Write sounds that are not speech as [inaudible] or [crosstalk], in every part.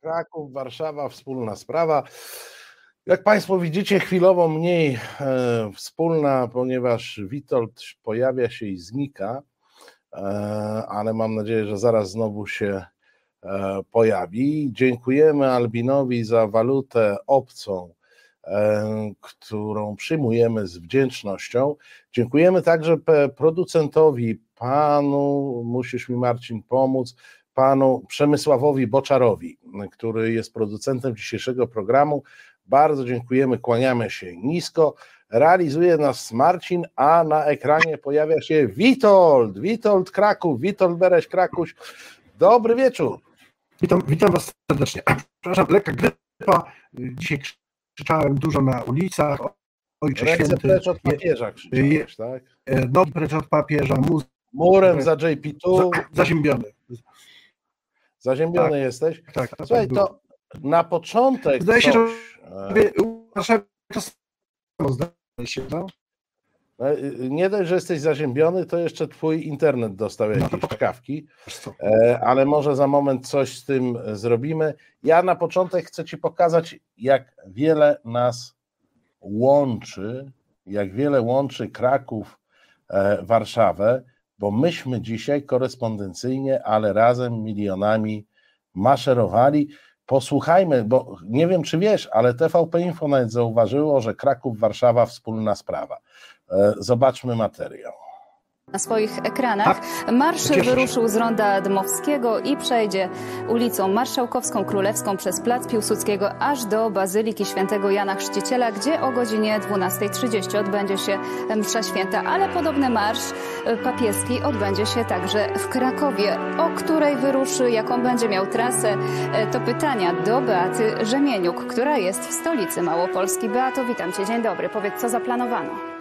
Kraków, Warszawa, wspólna sprawa. Jak Państwo widzicie, chwilowo mniej e, wspólna, ponieważ Witold pojawia się i znika, e, ale mam nadzieję, że zaraz znowu się e, pojawi. Dziękujemy Albinowi za walutę obcą, e, którą przyjmujemy z wdzięcznością. Dziękujemy także producentowi, panu, musisz mi Marcin pomóc, panu Przemysławowi Boczarowi, który jest producentem dzisiejszego programu. Bardzo dziękujemy, kłaniamy się nisko. Realizuje nas Marcin, a na ekranie pojawia się Witold, Witold Kraków, Witold Bereś Krakuś. Dobry wieczór. Witam, witam Was serdecznie. Przepraszam, lekka grypa. Dzisiaj krzyczałem dużo na ulicach. Ojcze Ręce święty. precz od papieża krzyczałeś, tak? E, nogi precz od papieża. Murem za JP2. Za, zaziębiony. Zaziębiony tak, jesteś? Tak. tak Słuchaj, tak to na początek. Zdaje się, coś... że Warszawie to samo zdaje się, no? no nie dość, że jesteś zaziębiony, to jeszcze twój internet dostał no jakieś kawki, e, ale może za moment coś z tym zrobimy. Ja na początek chcę ci pokazać, jak wiele nas łączy, jak wiele łączy Kraków, e, Warszawę, bo myśmy dzisiaj korespondencyjnie, ale razem milionami maszerowali. Posłuchajmy, bo nie wiem, czy wiesz, ale TVP Info nawet zauważyło, że Kraków, Warszawa wspólna sprawa. E, zobaczmy materiał na swoich ekranach. Marsz wyruszył z ronda Dmowskiego i przejdzie ulicą Marszałkowską Królewską przez Plac Piłsudskiego aż do Bazyliki Świętego Jana Chrzciciela, gdzie o godzinie 12.30 odbędzie się msza święta, ale podobny marsz papieski odbędzie się także w Krakowie, o której wyruszy, jaką będzie miał trasę. To pytania do Beaty Rzemieniuk, która jest w stolicy Małopolski. Beato, witam Cię, dzień dobry. Powiedz, co zaplanowano?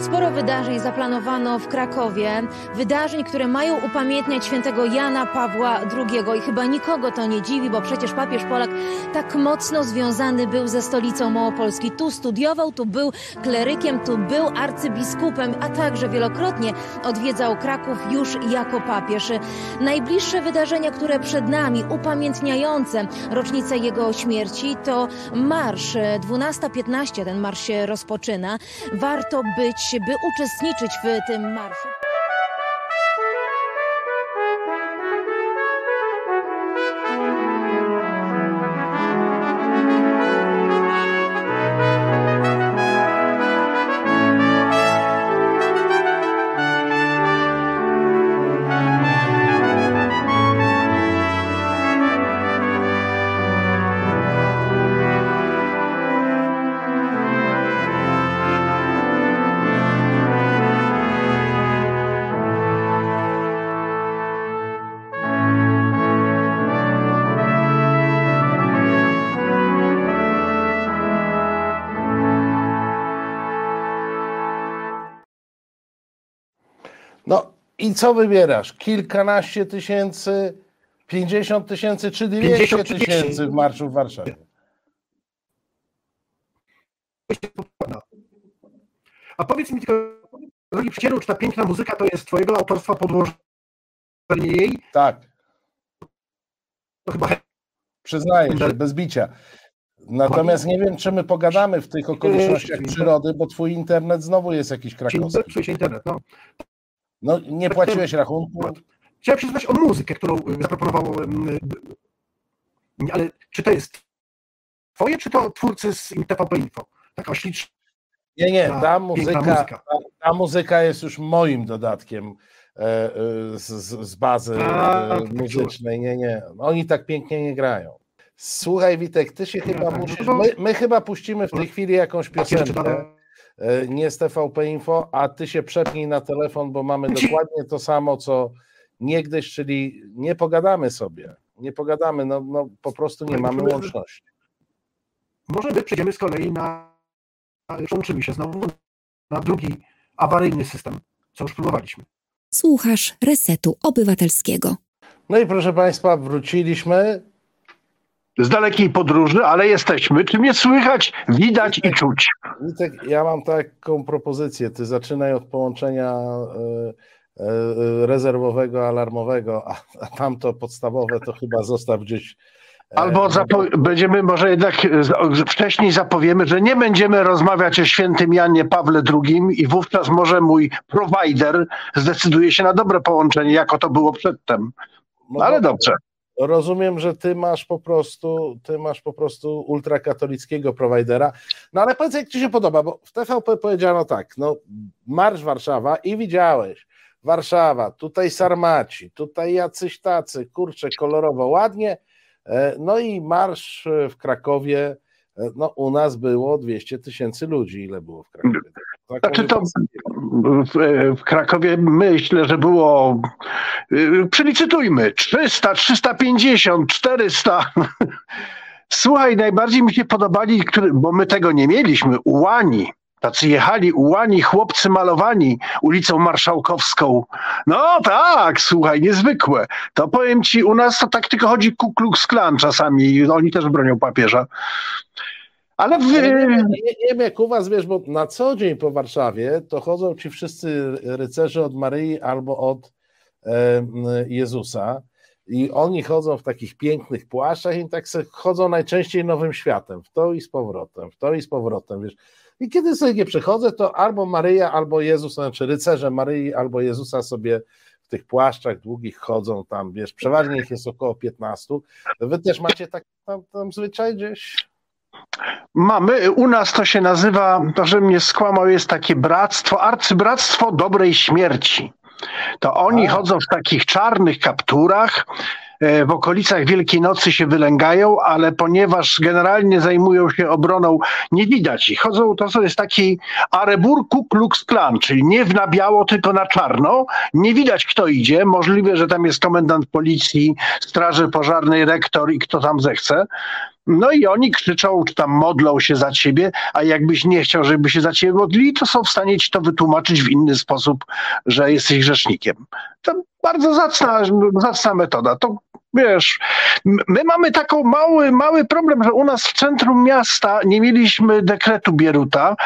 Sporo wydarzeń zaplanowano w Krakowie, wydarzeń, które mają upamiętniać świętego Jana Pawła II i chyba nikogo to nie dziwi, bo przecież papież Polak tak mocno związany był ze stolicą Małopolski. Tu studiował, tu był klerykiem, tu był arcybiskupem, a także wielokrotnie odwiedzał Kraków już jako papież. Najbliższe wydarzenia, które przed nami, upamiętniające rocznicę jego śmierci, to marsz 12.15, ten marsz się rozpoczyna. Warto być, by uczestniczyć w tym marszu. I co wybierasz? Kilkanaście tysięcy, pięćdziesiąt tysięcy czy dwieście tysięcy w marszu w Warszawie? A powiedz mi tylko, drogi przyjacielu, czy ta piękna muzyka to jest twojego autorstwa podłożenie jej? Tak. To chyba... Przyznaję się, bez bicia. Natomiast nie wiem, czy my pogadamy w tych okolicznościach przyrody, bo twój internet znowu jest jakiś krakowski. Zepsuł się internet, no. No nie płaciłeś rachunku? Chciałem się zapytać o muzykę, którą zaproponował, ale czy to jest twoje, czy to twórcy z TVP Info? Taka śliczna. Nie, nie, ta muzyka, muzyka. Ta, ta, muzyka jest już moim dodatkiem e, e, z, z bazy tak, e, muzycznej. Nie, nie, oni tak pięknie nie grają. Słuchaj, Witek, ty się chyba musisz. My, my chyba puścimy w tej chwili jakąś piosenkę. E, nie z TVP Info, a ty się przepnij na telefon, bo mamy [laughs] dokładnie to samo, co niegdyś, czyli nie pogadamy sobie, nie pogadamy, no, no po prostu nie mamy łączności. Może my przejdziemy z kolei na, łączymy się znowu na drugi awaryjny system, co już próbowaliśmy. Słuchasz Resetu Obywatelskiego. No i proszę Państwa, wróciliśmy z dalekiej podróży, ale jesteśmy. Czy mnie słychać, widać Witek, i czuć? Witek, ja mam taką propozycję. Ty zaczynaj od połączenia e, e, rezerwowego, alarmowego, a, a tamto podstawowe to chyba zostaw gdzieś Albo zapo- będziemy może jednak wcześniej zapowiemy, że nie będziemy rozmawiać o świętym Janie Pawle II i wówczas może mój provider zdecyduje się na dobre połączenie, jako to było przedtem. No ale dobrze. Rozumiem, że ty masz po prostu, ty masz po prostu ultrakatolickiego prowajdera. No ale powiedz, jak ci się podoba, bo w TVP powiedziano tak, no Marsz Warszawa i widziałeś, Warszawa, tutaj Sarmaci, tutaj jacyś tacy, kurczę, kolorowo, ładnie, e, no i marsz w Krakowie, e, no u nas było 200 tysięcy ludzi, ile było w Krakowie? Znaczy to w, Krakowie myślę, że było, y, przelicytujmy, 300, 350, 400. Słuchaj, najbardziej mi się podobali, bo my tego nie mieliśmy, ułani. Tacy jechali ułani chłopcy malowani ulicą Marszałkowską. No tak, słuchaj, niezwykłe. To powiem ci, u nas to tak tylko chodzi Ku Klux Klan czasami. Oni też bronią papieża. Ale w... nie, nie, nie wiem jak u was, wiesz, bo na co dzień po Warszawie to chodzą ci wszyscy rycerze od Maryi albo od e, Jezusa i oni chodzą w takich pięknych płaszczach i tak chodzą najczęściej nowym światem, w to i z powrotem, w to i z powrotem, wiesz. I kiedy sobie nie przychodzę, to albo Maryja, albo Jezus, znaczy rycerze Maryi albo Jezusa sobie w tych płaszczach długich chodzą tam, wiesz, przeważnie ich jest około 15. Wy też macie tak tam, tam zwyczaj gdzieś? Mamy, u nas to się nazywa, to że mnie skłamał, jest takie bractwo, arcybractwo dobrej śmierci. To oni A. chodzą w takich czarnych kapturach, e, w okolicach Wielkiej Nocy się wylęgają, ale ponieważ generalnie zajmują się obroną, nie widać ich. Chodzą, to jest taki Arebur Ku Klux Klan, czyli nie na biało, tylko na czarno. Nie widać kto idzie. Możliwe, że tam jest komendant policji, straży pożarnej, rektor i kto tam zechce. No i oni krzyczą, czy tam modlą się za ciebie, a jakbyś nie chciał, żeby się za ciebie modlili, to są w stanie ci to wytłumaczyć w inny sposób, że jesteś grzesznikiem. To bardzo zacna, zacna metoda. To wiesz, my mamy taką mały, mały problem, że u nas w centrum miasta nie mieliśmy dekretu Bieruta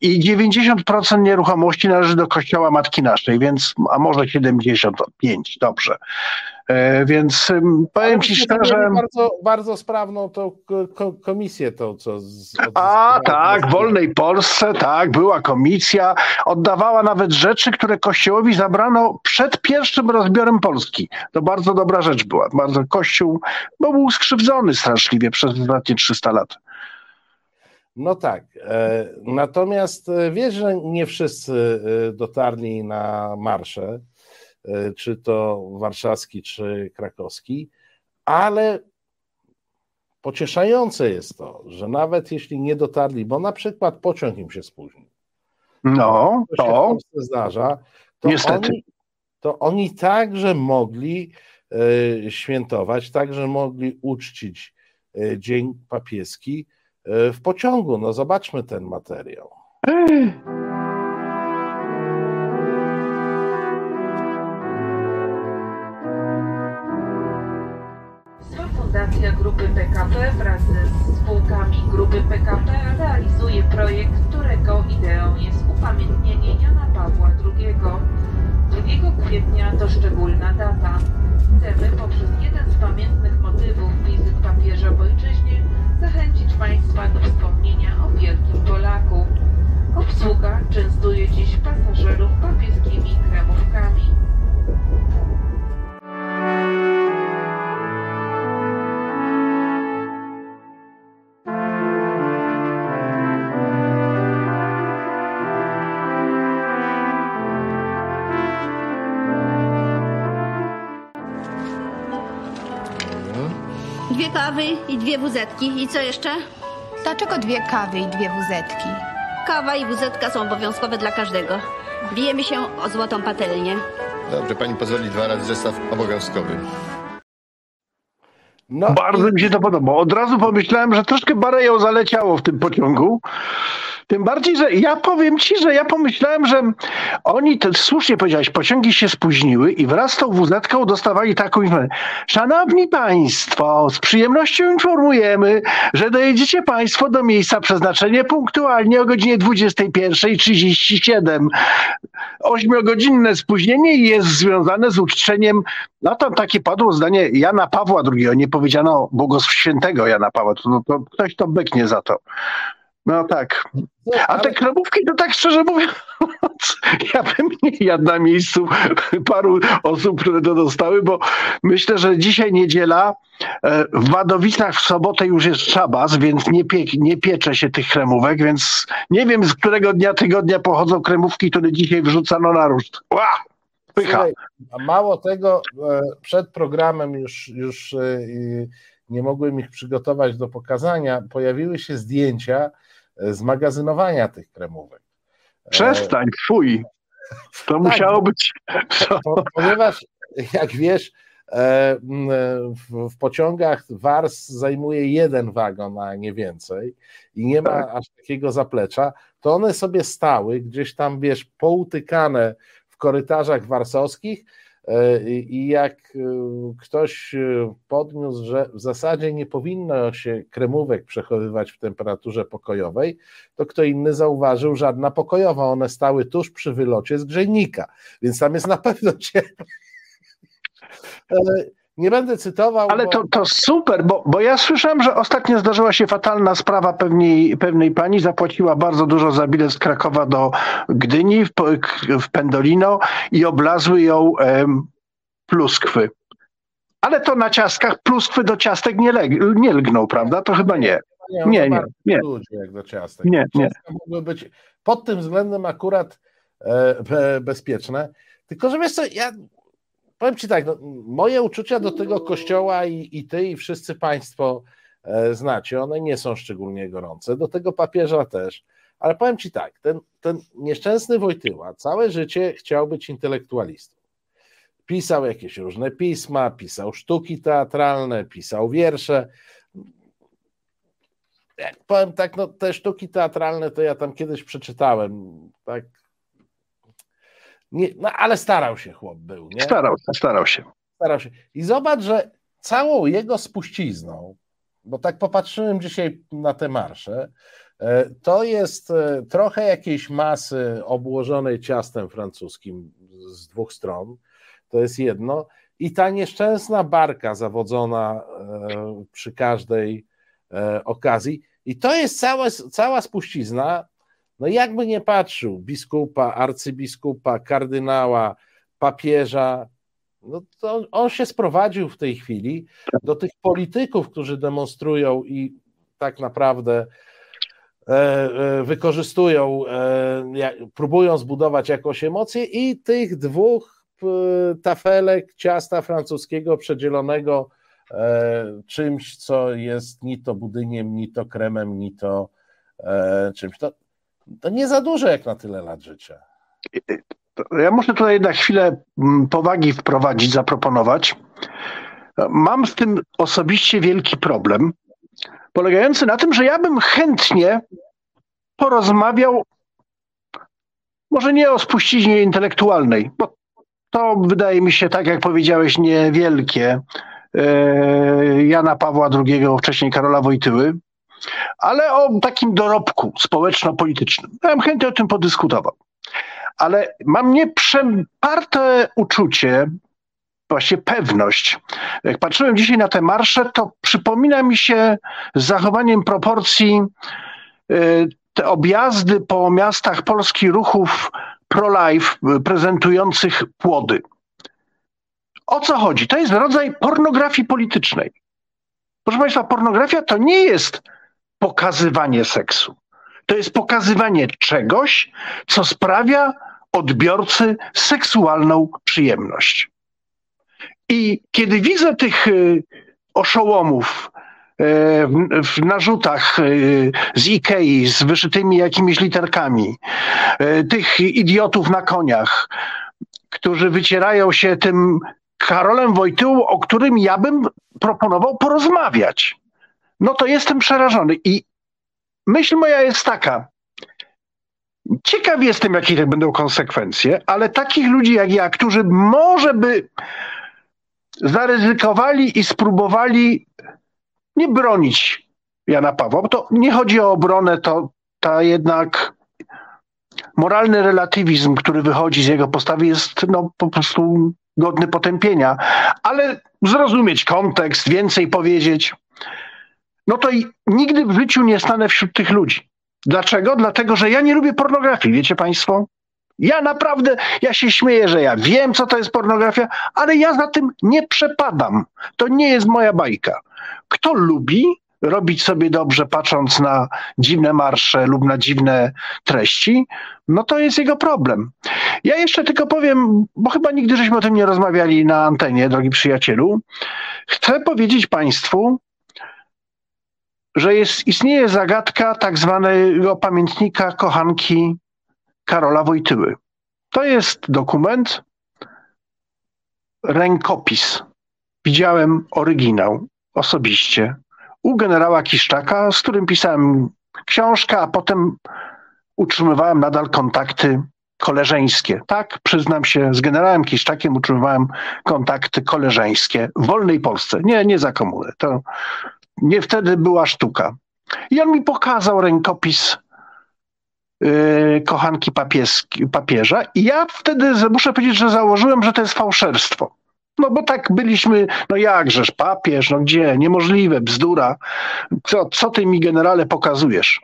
i 90% nieruchomości należy do kościoła Matki Naszej, więc, a może 75, dobrze. E, więc powiem ci szczerze. Bardzo, bardzo sprawną tą komisję, to co. Z, A tak, w wolnej Polsce, tak, była komisja, oddawała nawet rzeczy, które Kościołowi zabrano przed pierwszym rozbiorem Polski. To bardzo dobra rzecz była. Bardzo Kościół bo był skrzywdzony straszliwie przez ostatnie 300 lat. No tak. E, natomiast e, wiesz, że nie wszyscy dotarli na marsze. E, czy to warszawski, czy krakowski, ale pocieszające jest to, że nawet jeśli nie dotarli, bo na przykład pociąg im się spóźnił. No, to, to się zdarza. To Niestety. Oni, to oni także mogli e, świętować, także mogli uczcić e, Dzień Papieski w pociągu. No zobaczmy ten materiał. Fundacja Grupy PKP wraz ze spółkami Grupy PKP realizuje projekt, którego ideą jest upamiętnienie Jana Pawła II. 2 kwietnia to szczególna data. Chcemy poprzez jeden z pamiętnych motywów wizyt papieża w ojczyźnie zachęcić Państwa do wspomnienia o wielkim Polaku. Obsługa częstuje dziś pasażerów papieskimi kremówkami. Kawy i dwie wuzetki. I co jeszcze? Dlaczego dwie kawy i dwie wuzetki? Kawa i wuzetka są obowiązkowe dla każdego. Bijemy się o złotą patelnię. Dobrze, pani pozwoli dwa razy zestaw obowiązkowy. No. Bardzo mi się to podoba. Od razu pomyślałem, że troszkę bareją zaleciało w tym pociągu. Tym bardziej, że ja powiem ci, że ja pomyślałem, że oni, to słusznie powiedziałeś, pociągi się spóźniły i wraz z tą wz dostawali taką informację. Szanowni Państwo, z przyjemnością informujemy, że dojedziecie Państwo do miejsca przeznaczenia punktualnie o godzinie 21.37. Ośmiogodzinne spóźnienie jest związane z uczczeniem, no tam takie padło zdanie Jana Pawła II, nie powiedziano błogosław świętego Jana Pawła, to, to ktoś to beknie za to. No tak. A te kremówki, to tak szczerze mówiąc, [laughs] ja bym nie jadł na miejscu paru osób, które to dostały, bo myślę, że dzisiaj niedziela, e, w Wadowicach w sobotę już jest szabas, więc nie, pie, nie piecze się tych kremówek, więc nie wiem z którego dnia tygodnia pochodzą kremówki, które dzisiaj wrzucano na ruszt. Ła! Pycha. A mało tego, e, przed programem już, już e, nie mogłem ich przygotować do pokazania, pojawiły się zdjęcia, zmagazynowania tych kremówek. Przestań, fuj. To tak, musiało być. Ponieważ, jak wiesz, e, w pociągach Wars zajmuje jeden wagon, a nie więcej i nie ma tak. aż takiego zaplecza, to one sobie stały gdzieś tam, wiesz, poutykane w korytarzach warsowskich E, I jak e, ktoś e, podniósł, że w zasadzie nie powinno się kremówek przechowywać w temperaturze pokojowej, to kto inny zauważył, żadna pokojowa, one stały tuż przy wylocie z grzejnika, więc tam jest na pewno ciepło. [laughs] Nie będę cytował. Ale bo... to, to super, bo, bo ja słyszałem, że ostatnio zdarzyła się fatalna sprawa pewnej, pewnej pani, zapłaciła bardzo dużo za bilet z Krakowa do Gdyni w, w Pendolino i oblazły ją em, pluskwy. Ale to na ciastkach pluskwy do ciastek nie, leg, nie lgną, prawda? To chyba nie. Nie, nie, nie. nie. Ludzie jak do ciastek. Nie, nie. mogły być pod tym względem akurat e, bezpieczne. Tylko, że wiesz co, ja powiem Ci tak, no, moje uczucia do tego kościoła i, i Ty i wszyscy Państwo e, znacie, one nie są szczególnie gorące, do tego papieża też, ale powiem Ci tak, ten, ten nieszczęsny Wojtyła całe życie chciał być intelektualistą. Pisał jakieś różne pisma, pisał sztuki teatralne, pisał wiersze. Jak powiem tak, no te sztuki teatralne to ja tam kiedyś przeczytałem, tak nie, no ale starał się chłop był, nie? Starał się, starał się. Starał się. I zobacz, że całą jego spuścizną, bo tak popatrzyłem dzisiaj na te marsze, e, to jest e, trochę jakiejś masy obłożonej ciastem francuskim z dwóch stron, to jest jedno, i ta nieszczęsna barka zawodzona e, przy każdej okazji. I to jest cała, cała spuścizna, no jakby nie patrzył, biskupa, arcybiskupa, kardynała, papieża, no to on się sprowadził w tej chwili do tych polityków, którzy demonstrują i tak naprawdę e, e, wykorzystują, e, próbują zbudować jakąś emocję i tych dwóch tafelek ciasta francuskiego przedzielonego czymś, co jest ni to budyniem, ni to kremem, ni to czymś. To, to nie za dużo jak na tyle lat życia. Ja muszę tutaj na chwilę mm, powagi wprowadzić, zaproponować. Mam z tym osobiście wielki problem, polegający na tym, że ja bym chętnie porozmawiał, może nie o spuściźnie intelektualnej, bo to wydaje mi się, tak jak powiedziałeś, niewielkie. E, Jana Pawła II, wcześniej Karola Wojtyły, ale o takim dorobku społeczno-politycznym. Ja bym chętnie o tym podyskutował. Ale mam nieprzeparte uczucie, właśnie pewność. Jak patrzyłem dzisiaj na te marsze, to przypomina mi się z zachowaniem proporcji y, te objazdy po miastach polskich ruchów pro-life prezentujących płody. O co chodzi? To jest rodzaj pornografii politycznej. Proszę Państwa, pornografia to nie jest pokazywanie seksu. To jest pokazywanie czegoś, co sprawia odbiorcy seksualną przyjemność. I kiedy widzę tych y, oszołomów y, w narzutach y, z Ikei z wyszytymi jakimiś literkami, tych idiotów na koniach, którzy wycierają się tym Karolem Wojtyłą, o którym ja bym proponował porozmawiać no to jestem przerażony. I myśl moja jest taka, Ciekaw jestem, jakie będą konsekwencje, ale takich ludzi jak ja, którzy może by zaryzykowali i spróbowali nie bronić Jana Pawła, bo to nie chodzi o obronę, to ta jednak moralny relatywizm, który wychodzi z jego postawy jest no, po prostu godny potępienia, ale zrozumieć kontekst, więcej powiedzieć, no to i nigdy w życiu nie stanę wśród tych ludzi. Dlaczego? Dlatego, że ja nie lubię pornografii, wiecie Państwo? Ja naprawdę, ja się śmieję, że ja wiem, co to jest pornografia, ale ja za tym nie przepadam. To nie jest moja bajka. Kto lubi robić sobie dobrze, patrząc na dziwne marsze lub na dziwne treści, no to jest jego problem. Ja jeszcze tylko powiem, bo chyba nigdy żeśmy o tym nie rozmawiali na antenie, drogi przyjacielu. Chcę powiedzieć Państwu, że jest, istnieje zagadka tak zwanego pamiętnika kochanki Karola Wojtyły. To jest dokument, rękopis. Widziałem oryginał osobiście u generała Kiszczaka, z którym pisałem książkę, a potem utrzymywałem nadal kontakty koleżeńskie. Tak, przyznam się, z generałem Kiszczakiem utrzymywałem kontakty koleżeńskie w wolnej Polsce. Nie, nie za komunę. To nie wtedy była sztuka. I on mi pokazał rękopis yy, kochanki papieski, papieża i ja wtedy muszę powiedzieć, że założyłem, że to jest fałszerstwo. No bo tak byliśmy, no jakżeż, papież, no gdzie, niemożliwe, bzdura. Co, co ty mi generale pokazujesz?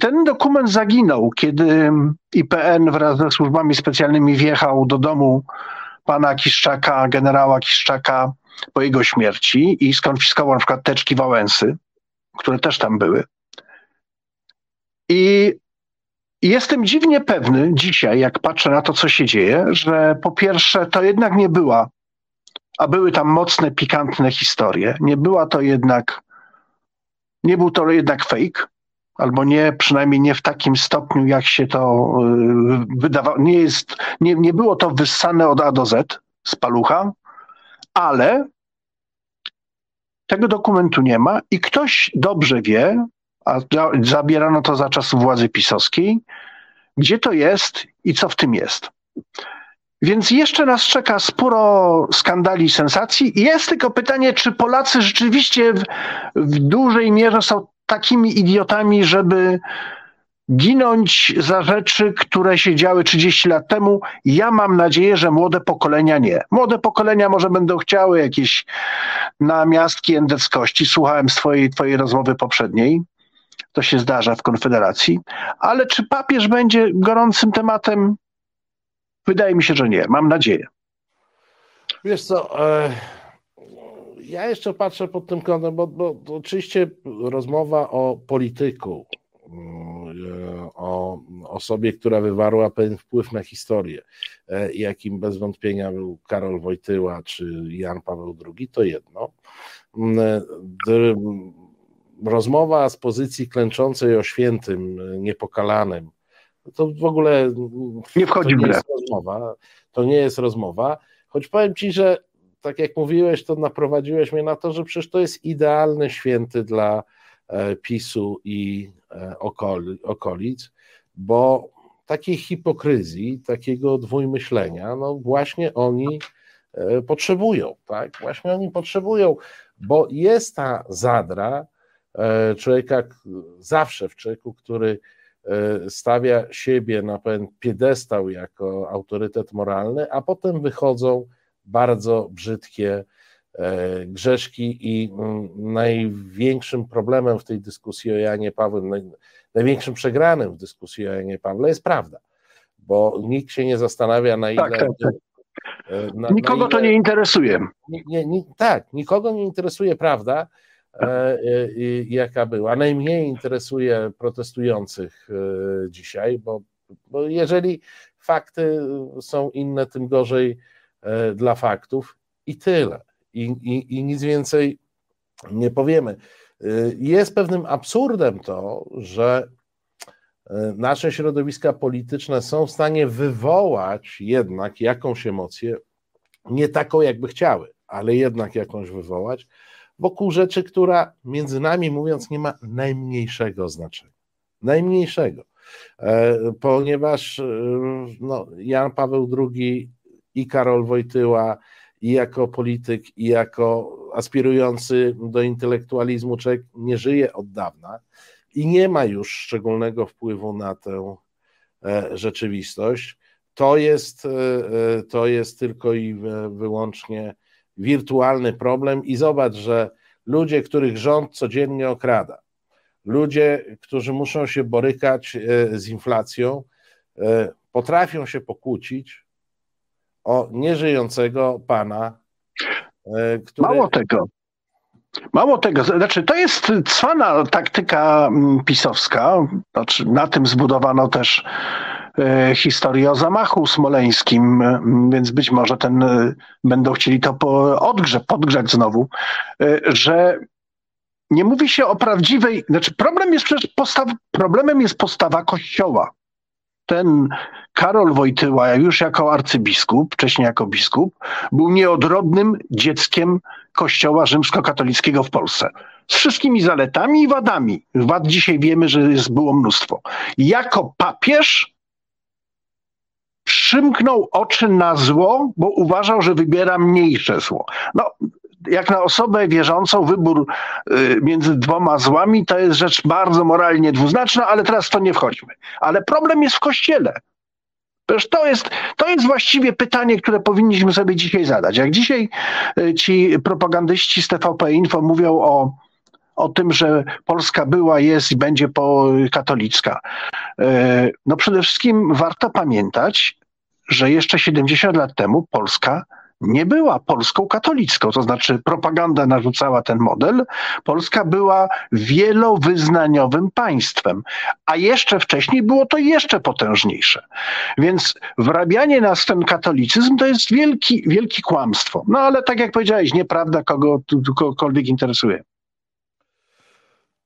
Ten dokument zaginął, kiedy IPN wraz ze służbami specjalnymi wjechał do domu pana Kiszczaka, generała Kiszczaka po jego śmierci i skonfiskował na przykład teczki Wałęsy, które też tam były. I jestem dziwnie pewny dzisiaj, jak patrzę na to, co się dzieje, że po pierwsze to jednak nie była a były tam mocne, pikantne historie. Nie była to jednak, nie był to jednak fake, albo nie, przynajmniej nie w takim stopniu, jak się to y, wydawało. Nie, jest, nie, nie było to wyssane od A do Z z palucha, ale tego dokumentu nie ma i ktoś dobrze wie, a zabierano to za czasów władzy pisowskiej, gdzie to jest i co w tym jest. Więc jeszcze nas czeka sporo skandali i sensacji. Jest tylko pytanie, czy Polacy rzeczywiście w, w dużej mierze są takimi idiotami, żeby ginąć za rzeczy, które się działy 30 lat temu. Ja mam nadzieję, że młode pokolenia nie. Młode pokolenia może będą chciały jakieś namiastki endeckości. Słuchałem swojej, twojej rozmowy poprzedniej. To się zdarza w Konfederacji. Ale czy papież będzie gorącym tematem? Wydaje mi się, że nie. Mam nadzieję. Wiesz co, e, ja jeszcze patrzę pod tym kątem, bo, bo oczywiście rozmowa o polityku, o osobie, która wywarła pewien wpływ na historię, e, jakim bez wątpienia był Karol Wojtyła czy Jan Paweł II, to jedno. Rozmowa z pozycji klęczącej o świętym, niepokalanym, to w ogóle nie wchodzi w grę. Rozmowa, to nie jest rozmowa, choć powiem ci, że tak jak mówiłeś, to naprowadziłeś mnie na to, że przecież to jest idealny święty dla e, PiSu i e, okolic, bo takiej hipokryzji, takiego dwójmyślenia, no właśnie oni e, potrzebują, tak? Właśnie oni potrzebują, bo jest ta zadra człowieka zawsze w człowieku, który E, stawia siebie na pewien piedestał jako autorytet moralny, a potem wychodzą bardzo brzydkie e, grzeszki i mm, największym problemem w tej dyskusji o Janie Pawle, największym przegranym w dyskusji o Janie Pawle jest prawda, bo nikt się nie zastanawia na ile... Tak, tak, tak. E, na, nikogo na ile, to nie interesuje. Nie, nie, tak, nikogo nie interesuje prawda, E, e, jaka była. Najmniej interesuje protestujących e, dzisiaj, bo, bo jeżeli fakty są inne, tym gorzej dla faktów i tyle. I, i, I nic więcej nie powiemy. Jest pewnym absurdem to, że nasze środowiska polityczne są w stanie wywołać jednak jakąś emocję, nie taką, jakby chciały, ale jednak jakąś wywołać, wokół rzeczy, która między nami mówiąc nie ma najmniejszego znaczenia. Najmniejszego. ponieważ no, Jan Paweł II i Karol Wojtyła i jako polityk, i jako aspirujący do intelektualizmu człowiek nie żyje od dawna i nie ma już szczególnego wpływu na tę rzeczywistość. To jest, to jest tylko i wyłącznie wirtualny problem i zobacz, że ludzie, których rząd codziennie okrada, ludzie, którzy muszą się borykać e, z inflacją, e, potrafią się pokłócić o nieżyjącego pana, e, który... Mało tego. Mało tego, znaczy to jest cwana taktyka mm, pisowska, znaczy na tym zbudowano też E, historii o zamachu smoleńskim, e, więc być może ten e, będą chcieli to po, odgrze, podgrzać znowu, że nie mówi się o prawdziwej, znaczy problem jest przecież postaw, problemem jest postawa kościoła. Ten Karol Wojtyła już jako arcybiskup, wcześniej jako biskup, był nieodrodnym dzieckiem kościoła rzymskokatolickiego w Polsce. Z wszystkimi zaletami i wadami. Wad dzisiaj wiemy, że jest, było mnóstwo. Jako papież przymknął oczy na zło, bo uważał, że wybiera mniejsze zło. No, jak na osobę wierzącą, wybór y, między dwoma złami to jest rzecz bardzo moralnie dwuznaczna, ale teraz w to nie wchodźmy. Ale problem jest w kościele. Przecież to jest, to jest właściwie pytanie, które powinniśmy sobie dzisiaj zadać. Jak dzisiaj y, ci propagandyści z TVP Info mówią o, o tym, że Polska była, jest i będzie po katolicka. Y, no przede wszystkim warto pamiętać, że jeszcze 70 lat temu Polska nie była Polską katolicką, to znaczy propaganda narzucała ten model. Polska była wielowyznaniowym państwem, a jeszcze wcześniej było to jeszcze potężniejsze. Więc wrabianie nas w ten katolicyzm to jest wielki, wielki kłamstwo. No ale tak jak powiedziałeś, nieprawda kogo, kogokolwiek interesuje.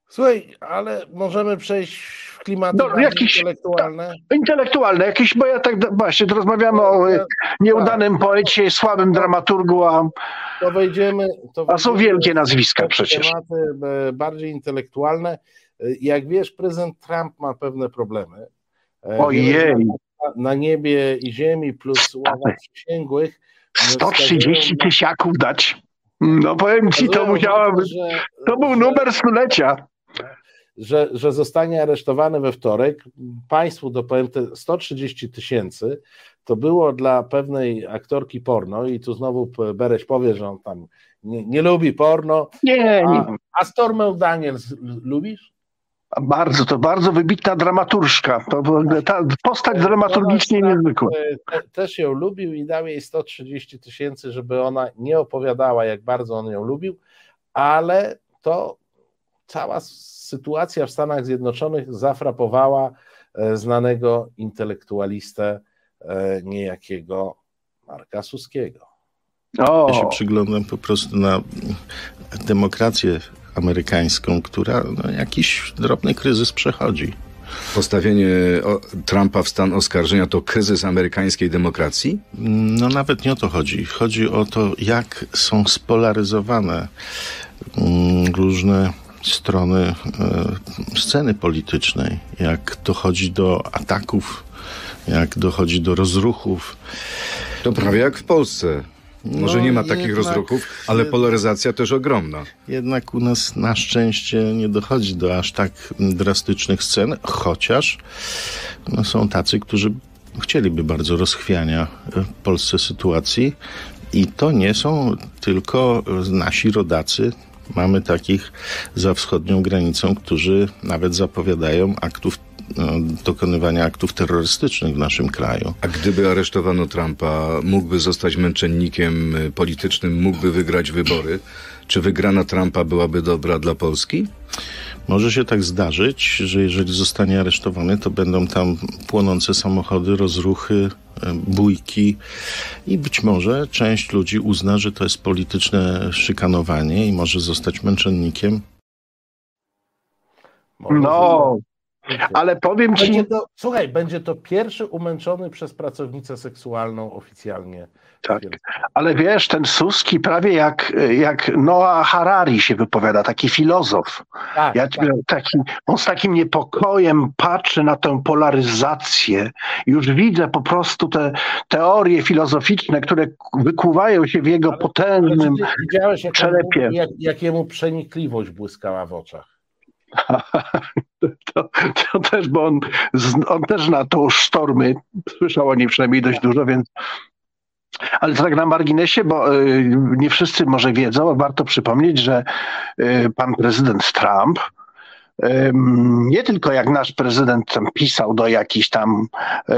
Słuchaj, ale możemy przejść klimaty no, jakieś, intelektualne? intelektualne, jakieś, bo ja tak właśnie rozmawiamy no, o ja, nieudanym tak. poecie, słabym dramaturgu, a, to wejdziemy, to a są wielkie nazwiska przecież. Tematy e, bardziej intelektualne. E, jak wiesz, prezydent Trump ma pewne problemy. E, Ojej. Na, na niebie i ziemi plus ława przysięgłych. 130 tysiaków dać. No powiem ci, to musiałaby. To był numer stulecia że, że zostanie aresztowany we wtorek. Państwu dopowiem, te 130 tysięcy to było dla pewnej aktorki porno i tu znowu Bereś powie, że on tam nie, nie lubi porno. Nie, nie. A, a Stormę Daniels lubisz? Bardzo, to bardzo wybitna dramaturżka. To, ta postać dramaturgicznie niezwykła. Te, też ją lubił i dał jej 130 tysięcy, żeby ona nie opowiadała, jak bardzo on ją lubił, ale to cała sytuacja w Stanach Zjednoczonych zafrapowała e, znanego intelektualistę e, niejakiego Marka Suskiego. O. Ja się przyglądam po prostu na demokrację amerykańską, która no, jakiś drobny kryzys przechodzi. Postawienie Trumpa w stan oskarżenia to kryzys amerykańskiej demokracji? No nawet nie o to chodzi. Chodzi o to, jak są spolaryzowane mm, różne strony e, sceny politycznej, jak dochodzi do ataków, jak dochodzi do rozruchów. To prawie jak w Polsce. Może no, nie ma takich jednak, rozruchów, ale polaryzacja też ogromna. Jednak u nas na szczęście nie dochodzi do aż tak drastycznych scen, chociaż no, są tacy, którzy chcieliby bardzo rozchwiania w Polsce sytuacji. I to nie są tylko nasi rodacy, Mamy takich za wschodnią granicą, którzy nawet zapowiadają aktów no, dokonywania aktów terrorystycznych w naszym kraju. A gdyby aresztowano Trumpa, mógłby zostać męczennikiem politycznym, mógłby wygrać wybory. Czy wygrana Trumpa byłaby dobra dla Polski? Może się tak zdarzyć, że jeżeli zostanie aresztowany, to będą tam płonące samochody, rozruchy, e, bójki i być może część ludzi uzna, że to jest polityczne szykanowanie i może zostać męczennikiem. No, Ale powiem ci. Będzie to, słuchaj, będzie to pierwszy umęczony przez pracownicę seksualną oficjalnie. Tak. Ale wiesz, ten Suski prawie jak, jak Noah Harari się wypowiada, taki filozof. Tak, ja, tak. Taki, on z takim niepokojem patrzy na tę polaryzację. Już widzę po prostu te teorie filozoficzne, które wykuwają się w jego Ale potężnym widziałeś, jak czerepie. Jak, jak jemu przenikliwość błyskała w oczach. [laughs] To, to, też, bo on, on też na to sztormy słyszał o niej przynajmniej dość dużo, więc ale to tak na marginesie, bo y, nie wszyscy może wiedzą, warto przypomnieć, że y, pan prezydent Trump nie tylko jak nasz prezydent tam pisał do jakichś tam y,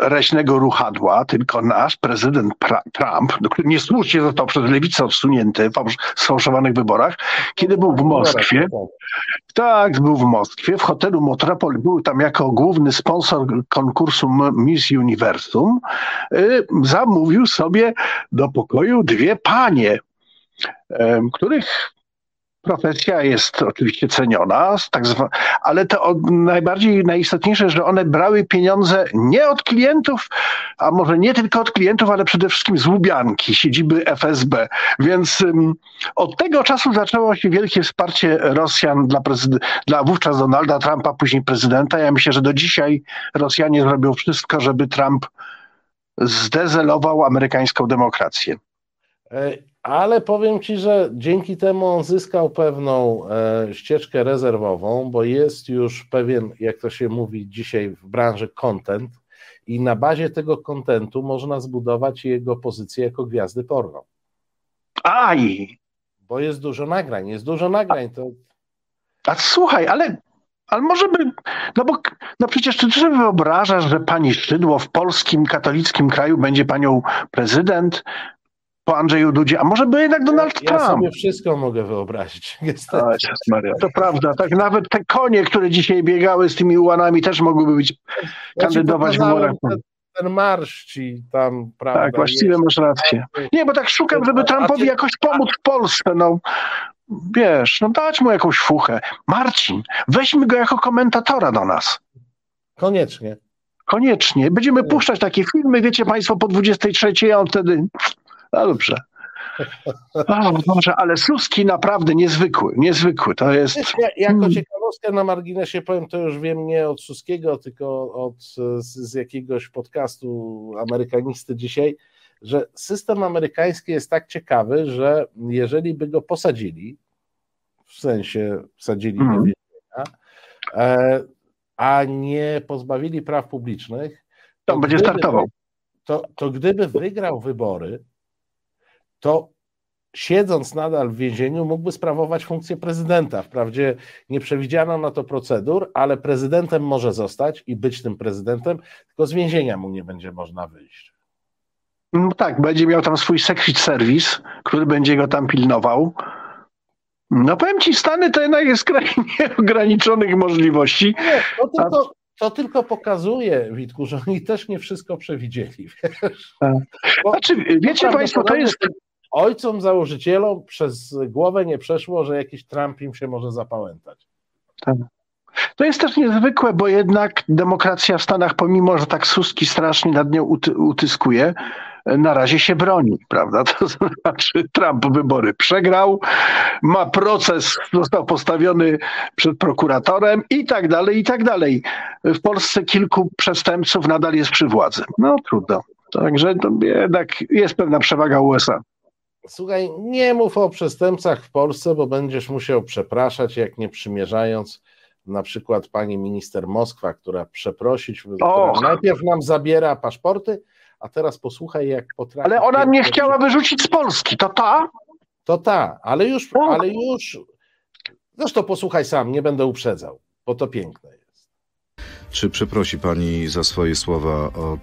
leśnego ruchadła, tylko nasz prezydent Trump, który niesłusznie został przez lewicę odsunięty w sfałszowanych wyborach, kiedy był w Moskwie, tak, był w Moskwie, w hotelu Metropol, był tam jako główny sponsor konkursu Miss Universum, y, zamówił sobie do pokoju dwie panie, których profesja jest oczywiście ceniona, tak zwa, ale to najbardziej najistotniejsze, że one brały pieniądze nie od klientów, a może nie tylko od klientów, ale przede wszystkim z Łubianki, siedziby FSB. Więc um, od tego czasu zaczęło się wielkie wsparcie Rosjan dla, dla wówczas Donalda Trumpa, później prezydenta. Ja myślę, że do dzisiaj Rosjanie zrobią wszystko, żeby Trump zdezelował amerykańską demokrację. Ale powiem Ci, że dzięki temu on zyskał pewną e, ścieżkę rezerwową, bo jest już pewien, jak to się mówi dzisiaj w branży, content i na bazie tego kontentu można zbudować jego pozycję jako gwiazdy porno. Aj! Bo jest dużo nagrań, jest dużo nagrań. To... A słuchaj, ale ale może by, no bo no przecież ty sobie wyobrażasz, że pani Szydło w polskim katolickim kraju będzie panią prezydent, po Andrzeju Dudzie, a może by jednak Donald ja, Trump. Ja sobie wszystko mogę wyobrazić. [laughs] Maria, to prawda, tak nawet te konie, które dzisiaj biegały z tymi ułanami też mogłyby być, ja kandydować w murach. Ten, ten marsz ci tam, prawda? Tak, właściwie jest. masz rację. Nie, bo tak szukam, żeby Trumpowi jakoś pomóc w Polsce, no. Wiesz, no dać mu jakąś fuchę. Marcin, weźmy go jako komentatora do nas. Koniecznie. Koniecznie. Będziemy puszczać takie filmy, wiecie Państwo, po 23, a on wtedy no dobrze. O, Boże, ale Suski naprawdę niezwykły, niezwykły. To jest. Ja, jako ciekawostkę na marginesie powiem, to już wiem nie od Suskiego, tylko od, z, jakiegoś podcastu amerykanisty dzisiaj, że system amerykański jest tak ciekawy, że jeżeli by go posadzili, w sensie wsadzili mm. więzienia, e, a nie pozbawili praw publicznych, to, to będzie gdyby, startował. To, to gdyby wygrał wybory, to siedząc nadal w więzieniu, mógłby sprawować funkcję prezydenta. Wprawdzie nie przewidziano na to procedur, ale prezydentem może zostać i być tym prezydentem, tylko z więzienia mu nie będzie można wyjść. No tak, będzie miał tam swój secret service, który będzie go tam pilnował. No powiem ci, Stany to jednak jest kraj [laughs] nieograniczonych możliwości. Nie, to tylko, to tylko pokazuje, Witku, że oni też nie wszystko przewidzieli. Wiesz? Tak. Znaczy, wiecie Państwo, to jest ojcom założycielom przez głowę nie przeszło, że jakiś Trump im się może zapałętać. Tak. To jest też niezwykłe, bo jednak demokracja w Stanach, pomimo że tak Suski strasznie nad nią utyskuje, na razie się broni, prawda? [laughs] To znaczy Trump wybory przegrał, ma proces, został postawiony przed prokuratorem i tak dalej, i tak dalej. W Polsce kilku przestępców nadal jest przy władzy. No trudno. Także jednak jest pewna przewaga USA. Słuchaj, nie mów o przestępcach w Polsce, bo będziesz musiał przepraszać, jak nie przymierzając na przykład pani minister Moskwa, która przeprosić, która najpierw nam zabiera paszporty, a teraz posłuchaj, jak potrafi. Ale ona nie chciała wyrzucić z Polski, to ta? To ta, ale już, ale już. Zresztą posłuchaj sam, nie będę uprzedzał, bo to piękne jest. Czy przeprosi pani za swoje słowa o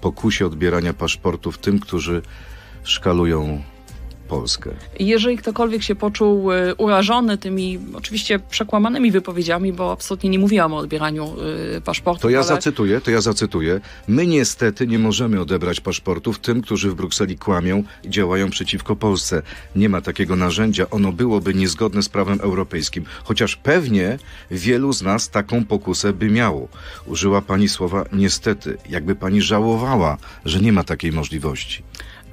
pokusie odbierania paszportów tym, którzy szkalują Polskę. Jeżeli ktokolwiek się poczuł y, urażony tymi oczywiście przekłamanymi wypowiedziami, bo absolutnie nie mówiłam o odbieraniu y, paszportu. To ja ale... zacytuję, to ja zacytuję. My niestety nie możemy odebrać paszportów tym, którzy w Brukseli kłamią i działają przeciwko Polsce. Nie ma takiego narzędzia, ono byłoby niezgodne z prawem europejskim. Chociaż pewnie wielu z nas taką pokusę by miało. Użyła pani słowa niestety, jakby pani żałowała, że nie ma takiej możliwości.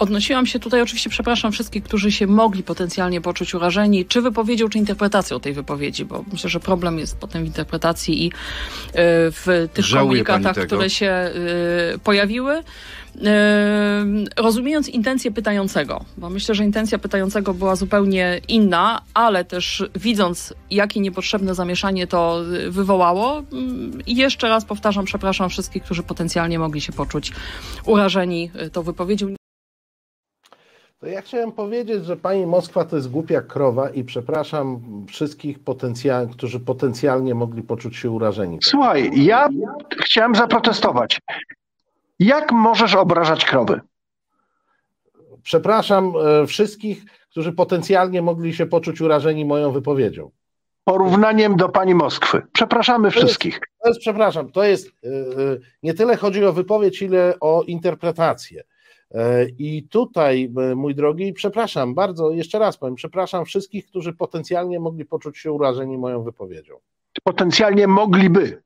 Odnosiłam się tutaj, oczywiście przepraszam wszystkich, którzy się mogli potencjalnie poczuć urażeni, czy wypowiedzią, czy interpretacją tej wypowiedzi, bo myślę, że problem jest potem w interpretacji i y, w tych Żałuje komunikatach, które się y, pojawiły. Y, rozumiejąc intencję pytającego, bo myślę, że intencja pytającego była zupełnie inna, ale też widząc, jakie niepotrzebne zamieszanie to wywołało, mm, jeszcze raz powtarzam, przepraszam wszystkich, którzy potencjalnie mogli się poczuć urażeni tą wypowiedzią. To ja chciałem powiedzieć, że pani Moskwa to jest głupia krowa i przepraszam wszystkich, potencjal, którzy potencjalnie mogli poczuć się urażeni. Słuchaj, ja chciałem zaprotestować. Jak możesz obrażać krowy? Przepraszam e, wszystkich, którzy potencjalnie mogli się poczuć urażeni moją wypowiedzią. Porównaniem do pani Moskwy. Przepraszamy To jest- wszystkich. To jest, przepraszam, to jest e, e, nie tyle chodzi o wypowiedź, ile o interpretację. I tutaj, e, mój drogi, przepraszam bardzo, jeszcze raz powiem, przepraszam wszystkich, którzy potencjalnie mogli poczuć się urażeni moją wypowiedzią. Potencjalnie mogliby.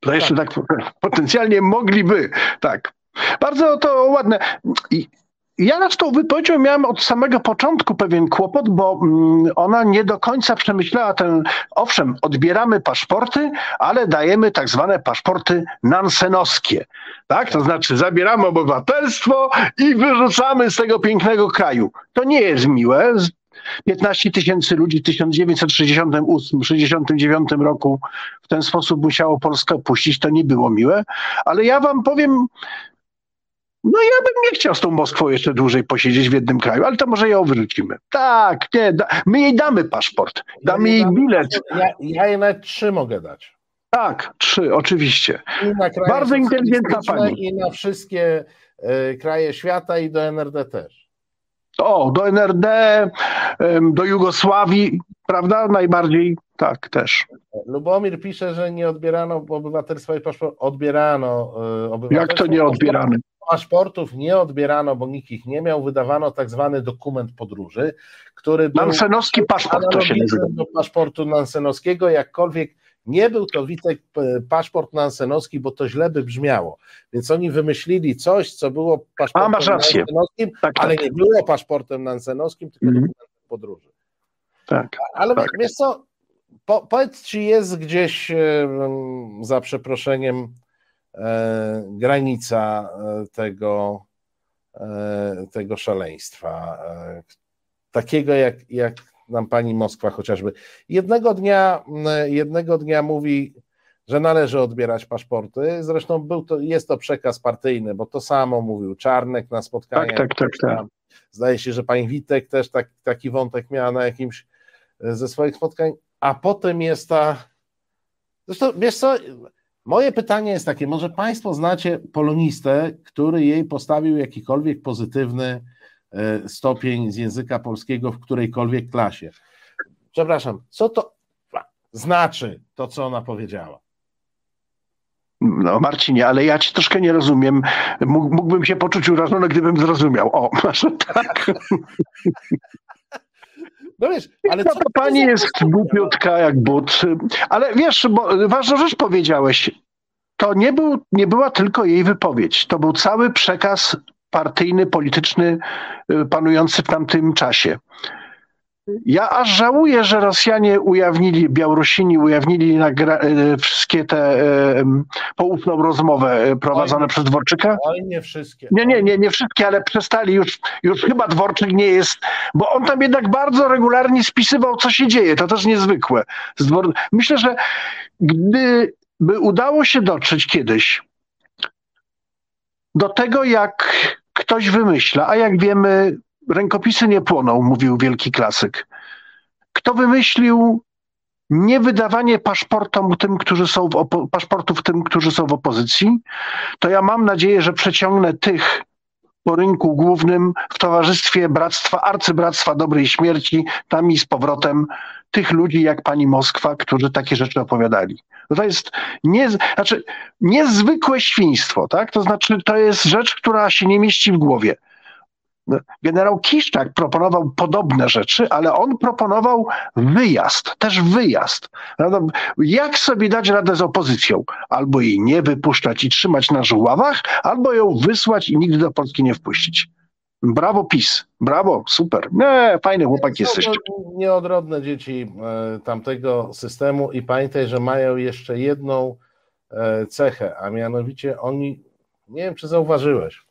To jeszcze tak, [laughs] potencjalnie mogliby. Tak. Bardzo to ładne. I ja z tą wypowiedzią miałem od samego początku pewien kłopot, bo mm, ona nie do końca przemyślała ten, owszem, odbieramy paszporty, ale dajemy tak zwane paszporty nansenowskie. Tak? To znaczy zabieramy obywatelstwo i wyrzucamy z tego pięknego kraju. To nie jest miłe. Z- 15 tysięcy ludzi w 1968-69 roku w ten sposób musiało Polskę opuścić. To nie było miłe, ale ja wam powiem, no ja bym nie chciał z tą Moskwą jeszcze dłużej posiedzieć w jednym kraju, ale to może ją wyrzucimy. Tak, nie, da, my jej damy paszport, damy jej bilet. Ja, ja jej nawet trzy mogę dać. Tak, trzy, oczywiście. Bardzo inteligentna pani. I na wszystkie e, kraje świata i do NRD też. O, do NRD, em, do Jugosławii, prawda? Najbardziej, tak, też. Lubomir pisze, że nie odbierano obywatelstwa i paszportu. Odbierano e, obywatelstwo. Jak to nie odbieramy? Paszportów nie odbierano, bo nikt ich nie miał. Wydawano tak zwany dokument podróży, który był Nansenowski paszport to się nazywa. do paszportu nansenowskiego. Jakkolwiek nie był to Witek e, paszport nansenowski, bo to źle by brzmiało. Więc oni wymyślili coś, co było paszportem A, nansenowskim, Tak, ale tak. nie było paszportem nansenowskim, tylko dokumentem podróży. Tak. Ale tak. wiesz co, po, powiedz, czy jest gdzieś e, za przeproszeniem e, granica e, tego, tego szaleństwa, takiego jak, jak nam pani Moskwa chociażby. Jednego dnia, jednego dnia mówi, że należy odbierać paszporty. Zresztą był to, jest to przekaz partyjny, bo to samo mówił Czarnek na spotkaniach. Tak, tak, tak, tak. Zdaje się, że pani Witek też tak, taki wątek miała na jakimś ze swoich spotkań, a potem jest ta. Zresztą, wiesz co, moje pytanie jest takie: może Państwo znacie polonistę, który jej postawił jakikolwiek pozytywny e, stopień z języka polskiego w którejkolwiek klasie? Przepraszam, co to znaczy, to co ona powiedziała? No Marcinie, ale ja cię troszkę nie rozumiem. Mógł- Mógłbym się poczuć urażony, gdybym zrozumiał. O, [laughs] masz tak. No wiesz, ale co to pani jest głupiutka jak but. Ale wiesz, bo ważną rzecz powiedziałeś. To nie, był, nie była tylko jej wypowiedź. To był cały przekaz partyjny, polityczny y, panujący w tamtym czasie. Ja aż żałuję, że Rosjanie ujawnili, Białorusini ujawnili nagra, y, wszystkie te em, poufną rozmowę y, prowadzone Oj, przez Dworczyka. Oj, nie wszystkie. Nie, nie, nie, nie wszystkie, ale przestali już, już chyba Dworczyk nie jest, bo on tam jednak bardzo regularnie spisywał, co się dzieje. To też niezwykłe. Myślę, że gdyby udało się dotrzeć kiedyś do tego, jak ktoś wymyśla, a jak wiemy, rękopisy nie płoną, mówił wielki klasyk. Kto wymyślił niewydawanie paszportom tym, którzy są w paszportów tym, którzy są w opozycji, to ja mam nadzieję, że przeciągnę tych po rynku głównym w towarzystwie Bractwa, Arcybractwa Dobrej Śmierci, tam i z powrotem tych ludzi jak pani Moskwa, którzy takie rzeczy opowiadali. To jest nie, znaczy, niezwykłe świństwo, tak? To znaczy, to jest rzecz, która się nie mieści w głowie. Generał Kiszczak proponował podobne rzeczy, ale on proponował wyjazd, też wyjazd. Jak sobie dać radę z opozycją? Albo jej nie wypuszczać i trzymać na żuławach, albo ją wysłać i nigdy do Polski nie wpuścić. Brawo PiS, brawo, super. Nie, fajne chłopaki jesteście. Nieodrodne dzieci e, tamtego systemu i pamiętaj, że mają jeszcze jedną e, cechę, a mianowicie oni, nie wiem czy zauważyłeś,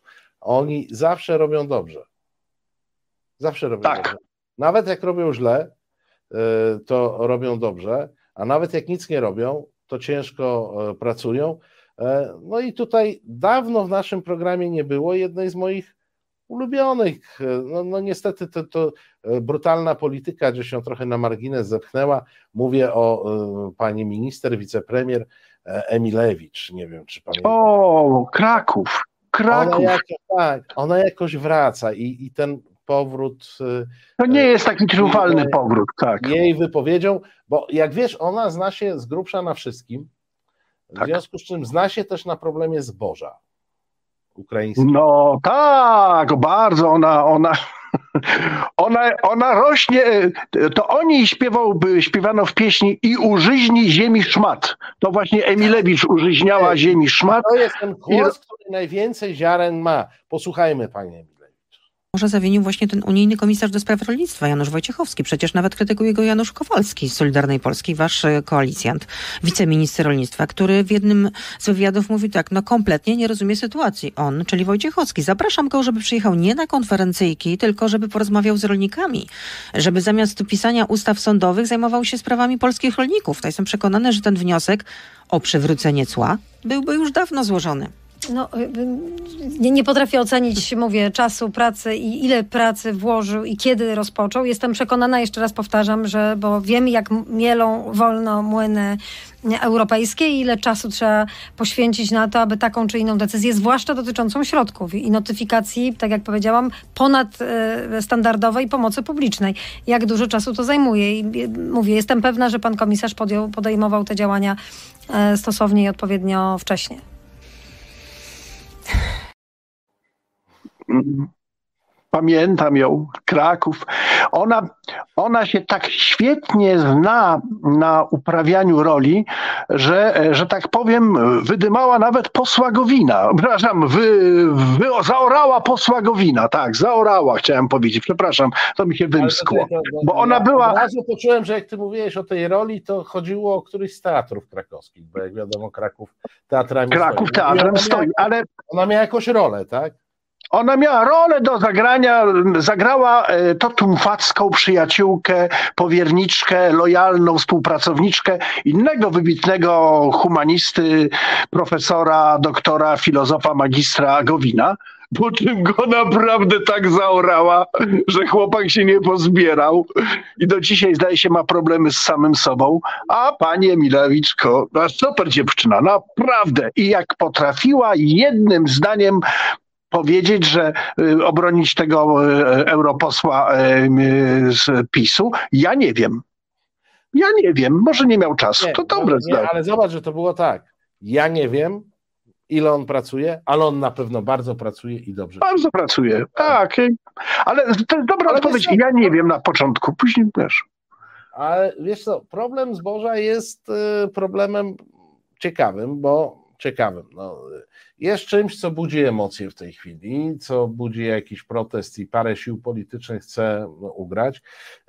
oni zawsze robią dobrze. Zawsze robią tak. dobrze. Nawet jak robią źle, e, to robią dobrze, a nawet jak nic nie robią, to ciężko pracują. No i tutaj dawno w naszym programie nie było jednej z moich ulubionych. No, no niestety to, to e, brutalna polityka, że się trochę na margines zepchnęła. Mówię o y, pani minister, wicepremier e, Emilewicz. Nie wiem, czy pamiętasz. O, Kraków. Kraków. Ona jakoś, tak, ona jakoś wraca i, i ten powrót. To nie jest taki triumfalny jej, powrót, tak. Jej wypowiedzią, bo jak wiesz, ona zna się z grubsza na wszystkim. W tak. związku z czym zna się też na problemie zboża ukraińskiej. No tak, bardzo ona, ona, [laughs] ona, ona rośnie, to o niej śpiewał, śpiewano w pieśni i użyźni ziemi szmat. To właśnie Emilewicz użyźniała ziemi szmat. To jest ten głos, który najwięcej ziaren ma. Posłuchajmy, panie może zawinił właśnie ten unijny komisarz do spraw rolnictwa, Janusz Wojciechowski. Przecież nawet krytykuje go Janusz Kowalski z Solidarnej Polski, wasz e, koalicjant, wiceminister rolnictwa, który w jednym z wywiadów mówi tak, no kompletnie nie rozumie sytuacji. On, czyli Wojciechowski. Zapraszam go, żeby przyjechał nie na konferencyjki, tylko żeby porozmawiał z rolnikami. Żeby zamiast pisania ustaw sądowych zajmował się sprawami polskich rolników. To jestem przekonany, że ten wniosek o przywrócenie cła byłby już dawno złożony. No, y, y, nie, nie potrafię ocenić, mówię, czasu pracy i ile pracy włożył i kiedy rozpoczął. Jestem przekonana, jeszcze raz powtarzam, że bo wiem, jak mielą wolno młyny europejskie i ile czasu trzeba poświęcić na to, aby taką czy inną decyzję, zwłaszcza dotyczącą środków i notyfikacji, tak jak powiedziałam, ponadstandardowej pomocy publicznej. Jak dużo czasu to zajmuje. I mówię, jestem pewna, że pan komisarz podjął, podejmował te działania stosownie i odpowiednio wcześnie. うん。Pamiętam ją, Kraków. Ona, ona się tak świetnie zna na uprawianiu roli, że, że tak powiem, wydymała nawet posła Gowina. [laughs] Przepraszam, wy, wy, zaorała posła Gowina. Tak, zaorała, chciałem powiedzieć. Przepraszam, to mi się wymskło. Bo ona była. Od razu poczułem, że jak ty mówiłeś o tej roli, to chodziło o któryś z teatrów krakowskich, bo jak wiadomo, Kraków teatrami Kraków stoi. teatrem stoi, ale. Ona miała jakąś rolę, tak? Ona miała rolę do zagrania, zagrała e, to tumfacką przyjaciółkę, powierniczkę, lojalną współpracowniczkę innego wybitnego humanisty, profesora, doktora, filozofa, magistra Gowina, po czym go naprawdę tak zaorała, że chłopak się nie pozbierał. I do dzisiaj zdaje się ma problemy z samym sobą, a pani Emilewiczko, no super dziewczyna, naprawdę. I jak potrafiła jednym zdaniem powiedzieć, że y, obronić tego y, europosła y, z PiSu? Ja nie wiem. Ja nie wiem, może nie miał czasu. Nie, to dobre nie, Ale zobacz, że to było tak. Ja nie wiem, ile on pracuje, ale on na pewno bardzo pracuje i dobrze. Bardzo pracuje, tak. Ale to jest dobra ale odpowiedź. Co, ja nie wiem na początku, później też. Ale wiesz co, problem zboża jest problemem ciekawym, bo ciekawym. No, jest czymś, co budzi emocje w tej chwili, co budzi jakiś protest i parę sił politycznych chce no, ugrać.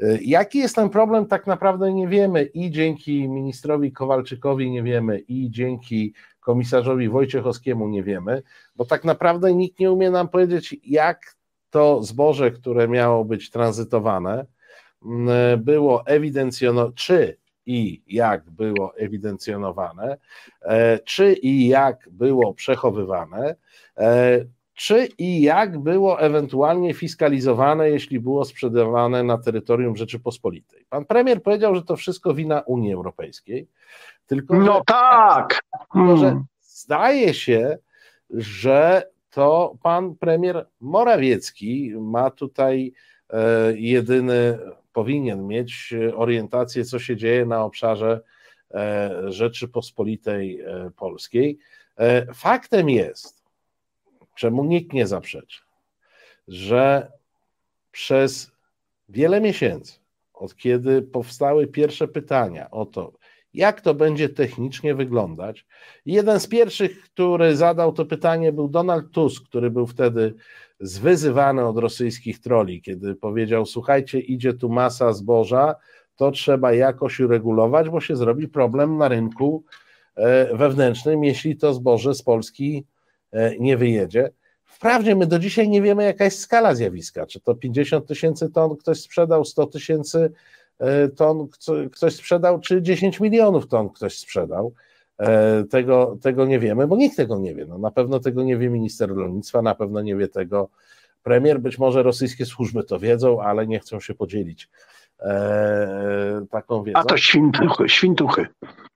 Y, jaki jest ten problem, tak naprawdę nie wiemy i dzięki ministrowi Kowalczykowi nie wiemy i dzięki komisarzowi Wojciechowskiemu nie wiemy, bo tak naprawdę nikt nie umie nam powiedzieć, jak to zboże, które miało być tranzytowane, mm, było ewidencjonowane, czy i jak było ewidencjonowane, e, czy i jak było przechowywane, e, czy i jak było ewentualnie fiskalizowane, jeśli było sprzedawane na terytorium Rzeczypospolitej. Pan premier powiedział, że to wszystko wina Unii Europejskiej. Tylko, no że, tak. Tylko, że zdaje się, że to pan premier Morawiecki ma tutaj e, jedyny, powinien mieć orientację, co się dzieje na obszarze e, Rzeczypospolitej Polskiej. Faktem jest, czemu nikt nie zaprzeczy, że przez wiele miesięcy, od kiedy powstały pierwsze pytania o to, jak to będzie technicznie wyglądać. Jeden z pierwszych, który zadał to pytanie, był Donald Tusk, który był wtedy zwyzywany od rosyjskich troli, kiedy powiedział: Słuchajcie, idzie tu masa zboża, to trzeba jakoś uregulować, bo się zrobi problem na rynku e, wewnętrznym, jeśli to zboże z Polski e, nie wyjedzie. Wprawdzie my do dzisiaj nie wiemy, jaka jest skala zjawiska. Czy to 50 tysięcy ton ktoś sprzedał, 100 tysięcy E, ton ktoś sprzedał, czy 10 milionów ton ktoś sprzedał. E, tego, tego nie wiemy, bo nikt tego nie wie. No, na pewno tego nie wie minister rolnictwa, na pewno nie wie tego premier. Być może rosyjskie służby to wiedzą, ale nie chcą się podzielić e, taką wiedzą. A to świntuchy. świntuchy.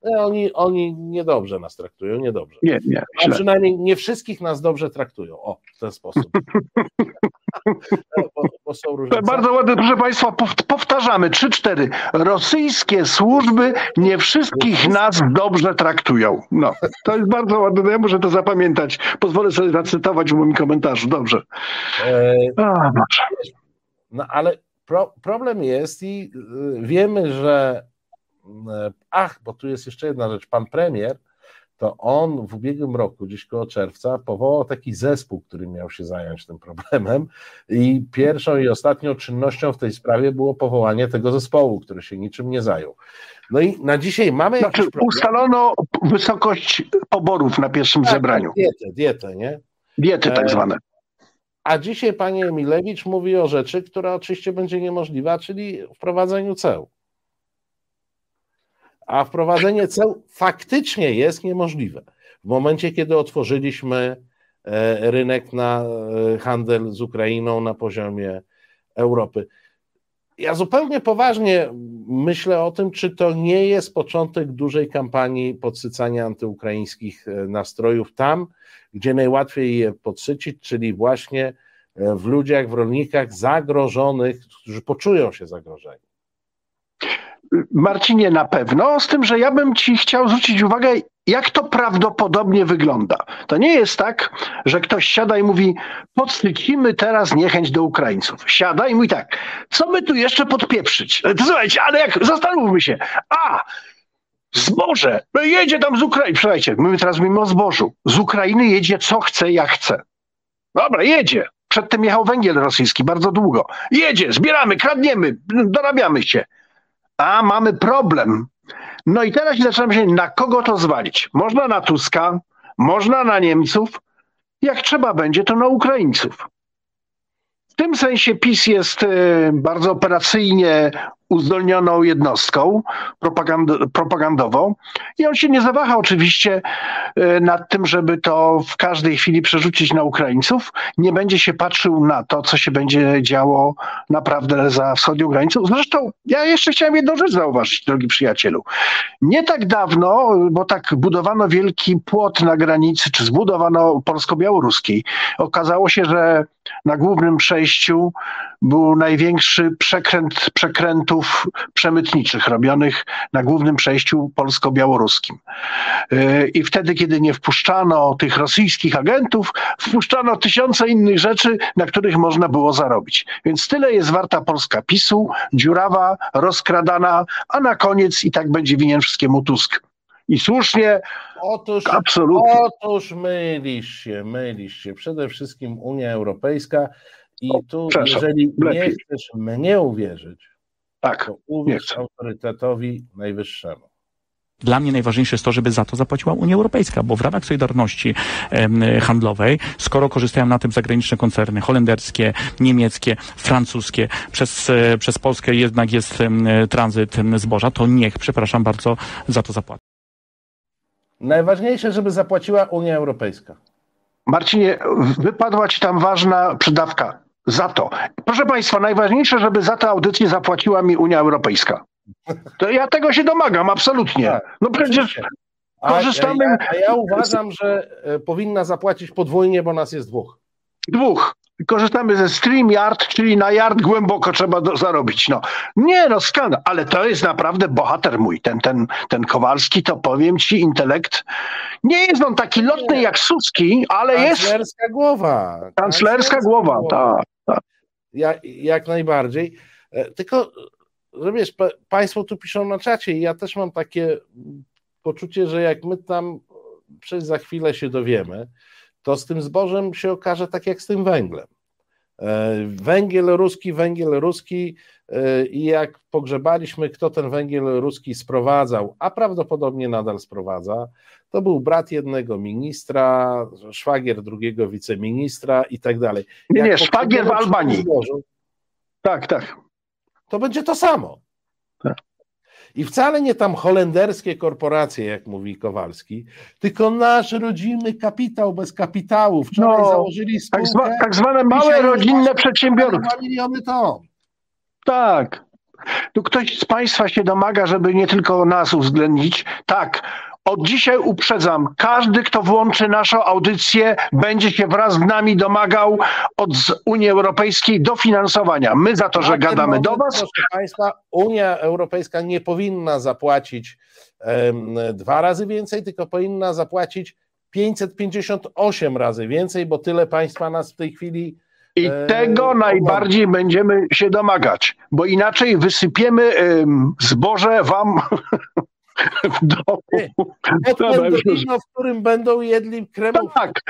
E, oni, oni niedobrze nas traktują, niedobrze. Nie, nie. A przynajmniej nie wszystkich nas dobrze traktują. O, w ten sposób. [laughs] bo, bo są różne. Bardzo ładne, proszę Państwa, powtarzamy. Trzy, cztery. Rosyjskie służby nie wszystkich nas dobrze traktują. No, to jest bardzo ładne. Ja muszę to zapamiętać. Pozwolę sobie zacytować w moim komentarzu. Dobrze. E, A, no ale pro, problem jest i y, wiemy, że E, ach, bo tu jest jeszcze jedna rzecz, pan premier, to on w ubiegłym roku, gdzieś koło czerwca, powołał taki zespół, który miał się zająć tym problemem i pierwszą i ostatnią czynnością w tej sprawie było powołanie tego zespołu, który się niczym nie zajął. No i na dzisiaj mamy znaczy, Ustalono wysokość poborów na pierwszym tak, zebraniu. Tak, dietę, dietę, nie? Diety tak e, zwane. A dzisiaj pani Emilewicz mówi o rzeczy, która oczywiście będzie niemożliwa, czyli wprowadzeniu ceł a wprowadzenie ceł faktycznie jest niemożliwe. W momencie, kiedy otworzyliśmy e, rynek na e, handel z Ukrainą na poziomie Europy. Ja zupełnie poważnie myślę o tym, czy to nie jest początek dużej kampanii podsycania antyukraińskich e, nastrojów tam, gdzie najłatwiej je podsycić, czyli właśnie w ludziach, w rolnikach zagrożonych, którzy poczują się zagrożeni. Marcinie, na pewno, z tym, że ja bym ci chciał zwrócić uwagę, jak to prawdopodobnie wygląda. To nie jest tak, że ktoś siada i mówi, podsycimy teraz niechęć do Ukraińców. Siada i mówi tak, co my tu jeszcze podpieprzyć? To słuchajcie, ale jak, zastanówmy się, a, zboże, no jedzie tam z Ukrainy, słuchajcie, my teraz mówimy o zbożu, z Ukrainy jedzie co chce, jak chce. Dobra, jedzie. Przedtem jechał węgiel rosyjski bardzo długo. Jedzie, zbieramy, kradniemy, dorabiamy się a mamy problem. No i teraz zaczynamy się, na kogo to zwalić. Można na Tuska, można na Niemców, jak trzeba będzie, to na Ukraińców. W tym sensie PiS jest e, bardzo operacyjnie uzdolnioną jednostką propagand propagandową i on się nie zawaha oczywiście e, nad tym, żeby to w każdej chwili przerzucić na Ukraińców. Nie będzie się patrzył na to, co się będzie działo naprawdę za wschodnią granicą. Zresztą ja jeszcze chciałem jedną rzecz zauważyć, drogi przyjacielu. Nie tak dawno, bo tak budowano wielki płot na granicy, czy zbudowano polsko-białoruskiej. Okazało się, że na głównym przejściu był największy przekręt przekrętów przemytniczych robionych na głównym przejściu polsko-białoruskim. Yy, I wtedy, kiedy nie wpuszczano tych rosyjskich agentów, wpuszczano tysiące innych rzeczy, na których można było zarobić. Więc tyle jest warta Polska PiSu, dziurawa, rozkradana, a na koniec i tak będzie winien wszystkiemu Tusk. I słusznie, otóż, absolutnie. Otóż mylisz się, mylisz się. Przede wszystkim Unia Europejska i tu, jeżeli lepiej. nie chcesz mnie uwierzyć, tak, to uwierz autorytetowi najwyższemu. Dla mnie najważniejsze jest to, żeby za to zapłaciła Unia Europejska, bo w ramach Solidarności handlowej, skoro korzystają na tym zagraniczne koncerny holenderskie, niemieckie, francuskie, przez, e, przez Polskę jednak jest tranzyt zboża, to niech, przepraszam bardzo, za to zapłacą. Najważniejsze, żeby zapłaciła Unia Europejska. Marcinie, wypadła ci tam ważna przydawka za to. Proszę Państwa, najważniejsze, żeby za tę audycję zapłaciła mi Unia Europejska. To ja tego się domagam, absolutnie. Tak, no przecież korzystamy... A, ja, a ja uważam, że e, powinna zapłacić podwójnie, bo nas jest dwóch. Dwóch. Korzystamy ze StreamYard, czyli na yard głęboko trzeba do, zarobić. No. Nie no, skandal, ale to jest naprawdę bohater mój. Ten, ten, ten Kowalski, to powiem ci, intelekt. Nie jest on taki lotny jak Suski, ale jest... Kanclerska głowa. Kanclerska głowa, tak. Ja, jak najbardziej. E, tylko, że wiesz, pa, państwo tu piszą na czacie i ja też mam takie poczucie, że jak my tam przez za chwilę się dowiemy, to z tym zbożem się okaże tak jak z tym węglem. E, węgiel ruski, węgiel ruski e, i jak pogrzebaliśmy, kto ten węgiel ruski sprowadzał, a prawdopodobnie nadal sprowadza, to był brat jednego ministra, szwagier drugiego wiceministra i tak dalej. Nie, nie, szwagier w Albanii. Zbożu, tak, tak. To będzie to samo. Tak. I wcale nie tam holenderskie korporacje, jak mówi Kowalski, tylko nasz rodzimy kapitał bez kapitału. Wczoraj no, założyli spółkę. Tak, zwa, tak zwane małe rodzinne przedsiębiorstwa. miliony ton. Tak. Tu ktoś z Państwa się domaga, żeby nie tylko nas uwzględnić. Tak, od dzisiaj uprzedzam, każdy, kto włączy naszą audycję, będzie się wraz z nami domagał od Unii Europejskiej dofinansowania. My za to, że gadamy do Was. Proszę Państwa, Unia Europejska nie powinna zapłacić um, dwa razy więcej, tylko powinna zapłacić 558 razy więcej, bo tyle państwa nas w tej chwili. I tego najbardziej będziemy się domagać, bo inaczej wysypiemy zboże Wam [laughs] w domu. Pendolino, w którym będą jedli kremówkę. Tak.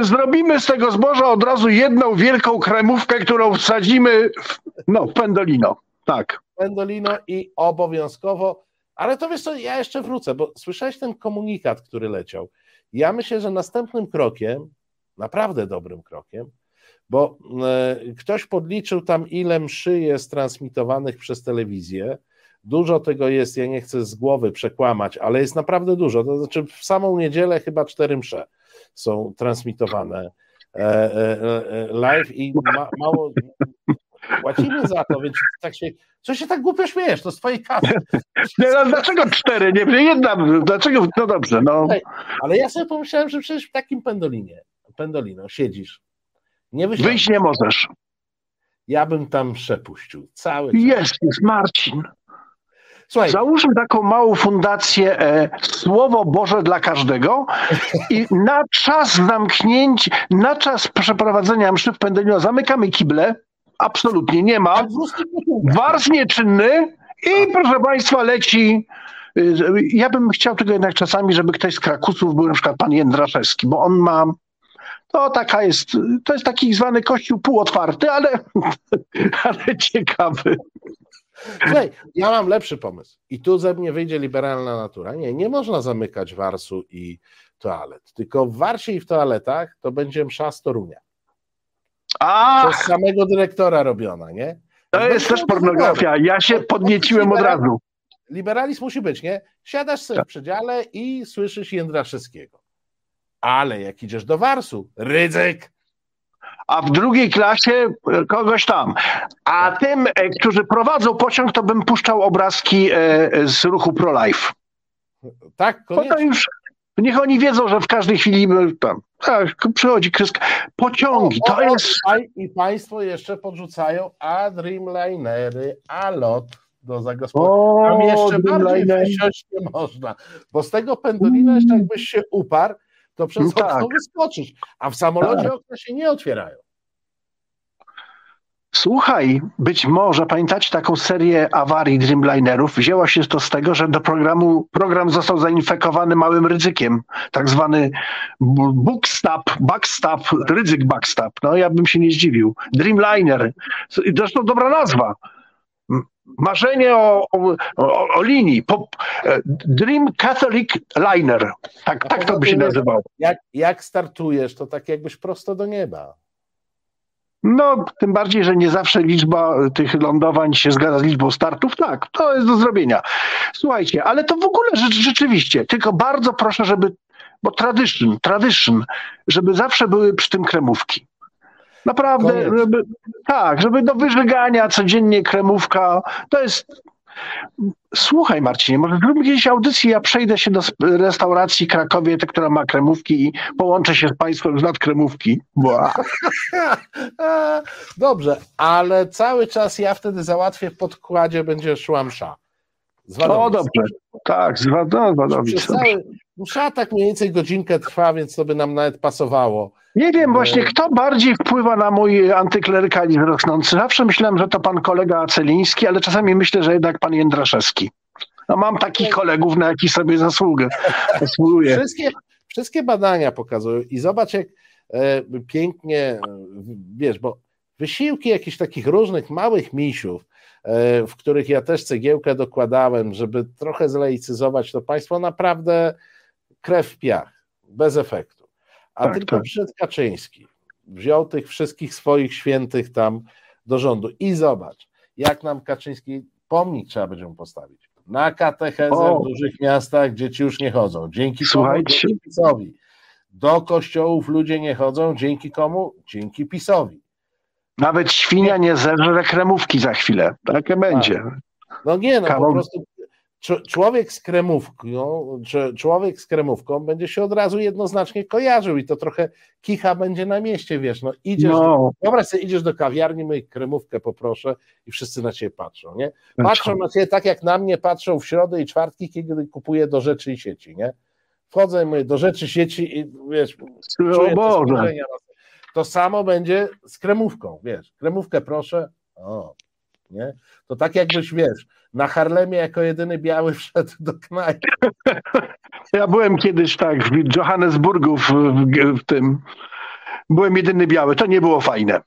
Zrobimy z tego zboża od razu jedną wielką kremówkę, którą wsadzimy w, no, w pendolino. Tak. Pendolino i obowiązkowo. Ale to wiesz co, ja jeszcze wrócę, bo słyszałeś ten komunikat, który leciał. Ja myślę, że następnym krokiem, naprawdę dobrym krokiem, bo e, ktoś podliczył tam, ile mszy jest transmitowanych przez telewizję Dużo tego jest, ja nie chcę z głowy przekłamać, ale jest naprawdę dużo. To znaczy, w samą niedzielę chyba cztery msze są transmitowane e, e, e, live i ma, mało płacimy za to, więc tak się. Co się tak głupio śmiejesz? To z twojej kasy. Nie, no, dlaczego cztery? Nie, jedna. Dlaczego? No dobrze. No. Ale ja sobie pomyślałem, że przecież w takim pendolinie, pendolino, siedzisz. Nie Wyjść nie możesz. Ja bym tam przepuścił cały czas. Jest, jest Marcin. Słuchaj. Załóżmy taką małą fundację e, Słowo Boże dla każdego i na czas zamknięcia, na czas przeprowadzenia mszy w Pendelino zamykamy kible, absolutnie nie ma, warz nieczynny i proszę Państwa leci y, ja bym chciał tylko jednak czasami, żeby ktoś z Krakusów był na przykład pan Jędraszewski, bo on ma to taka jest, to jest taki zwany kościół półotwarty, ale, [laughs] ale ciekawy. Słuchaj, ja mam lepszy pomysł. I tu ze mnie wyjdzie liberalna natura. Nie, nie można zamykać warsu i toalet. Tylko w warsie i w toaletach to będzie msza z Torunia. A! Przez samego dyrektora robiona, nie? To jest też pornografia. Ja się podnieciłem od razu. Liberalizm musi być, nie? Siadasz sobie w tak. przedziale i słyszysz Jędraszewskiego. Ale jak idziesz do Warsu, Rydzyk, a w drugiej klasie e, kogoś tam. A tym, e, którzy prowadzą pociąg, to bym puszczał obrazki e, z ruchu pro-life. Tak, koniecznie. Już, niech oni wiedzą, że w każdej chwili tam tak, przychodzi kryska. Pociągi, to jest... I państwo jeszcze podrzucają a Dreamlinery, a lot do zagospodarowania. Tam jeszcze bardziej wsiąść nie można, bo z tego pendolina jeszcze jakbyś się uparł, to przez no tak. okno wyskoczysz, a w samolocie tak. okna się nie otwierają. Słuchaj, być może pamiętacie taką serię awarii Dreamlinerów? Wzięło się to z tego, że do programu program został zainfekowany małym ryzykiem, tak zwany bookstab, backstab, ryzyk backstab. No ja bym się nie zdziwił. Dreamliner, zresztą dobra nazwa marzenie o, o, o linii. Pop, e, Dream Catholic Liner. Tak, tak to by się nazywało. Jak, jak startujesz, to tak jakbyś prosto do nieba. No, tym bardziej, że nie zawsze liczba tych lądowań się zgadza z liczbą startów. Tak, to jest do zrobienia. Słuchajcie, ale to w ogóle rzeczywiście, tylko bardzo proszę, żeby, bo tradition, tradition, żeby zawsze były przy tym kremówki. Naprawdę, żeby, tak, żeby do wyżygania codziennie kremówka, to jest Słuchaj Marcinie, może zróbmy gdzieś audycję, ja przejdę się do restauracji Krakowie, te, która ma kremówki i połączę się z Państwem z nadkremówki. [laughs] Dobrze, ale cały czas ja wtedy załatwię w podkładzie, będzie szła msza. O, dobrze. Tak, z Wadowic. Cały, msza tak mniej więcej godzinkę trwa, więc to by nam nawet pasowało. Nie wiem właśnie, kto bardziej wpływa na mój antyklerykalizm rosnący. Zawsze myślałem, że to pan kolega Celiński, ale czasami myślę, że jednak pan Jędraszewski. No mam takich kolegów, na jakich sobie zasługę. zasługuję. Wszystkie, wszystkie badania pokazują i zobacz, jak e, pięknie, wiesz, bo wysiłki jakichś takich różnych małych misiów, e, w których ja też cegiełkę dokładałem, żeby trochę zlaicyzować to państwo, naprawdę krew w piach, bez efektu. A tak, tylko tak. przyszedł Kaczyński, wziął tych wszystkich swoich świętych tam do rządu i zobacz, jak nam Kaczyński pomnik trzeba będzie mu postawić. Na katechezę o. w dużych miastach dzieci już nie chodzą. Dzięki Słuchajcie. komu? PiSowi. Do kościołów ludzie nie chodzą. Dzięki komu? Dzięki PiSowi. Nawet świnia nie zerze kremówki za chwilę. Takie będzie. No nie, no po prostu człowiek z kremówką, człowiek z kremówką będzie się od razu jednoznacznie kojarzył i to trochę kicha będzie na mieście, wiesz, no idziesz, no. dobra sobie idziesz do kawiarni, my kremówkę poproszę i wszyscy na ciebie patrzą, nie? Patrzą na ciebie tak jak na mnie patrzą w środę i czwartki, kiedy kupuję do rzeczy i sieci, nie? Wchodzę mówię, do rzeczy sieci i wiesz, czuję to, to samo będzie z kremówką, wiesz, kremówkę proszę, o, nie? To tak jakbyś, wiesz, na Harlemie jako jedyny biały [laughs] wszedł do knajpy. [laughs] Ja byłem kiedyś tak w Johannesburgu w, w, w tym. Byłem jedyny biały. To nie było fajne.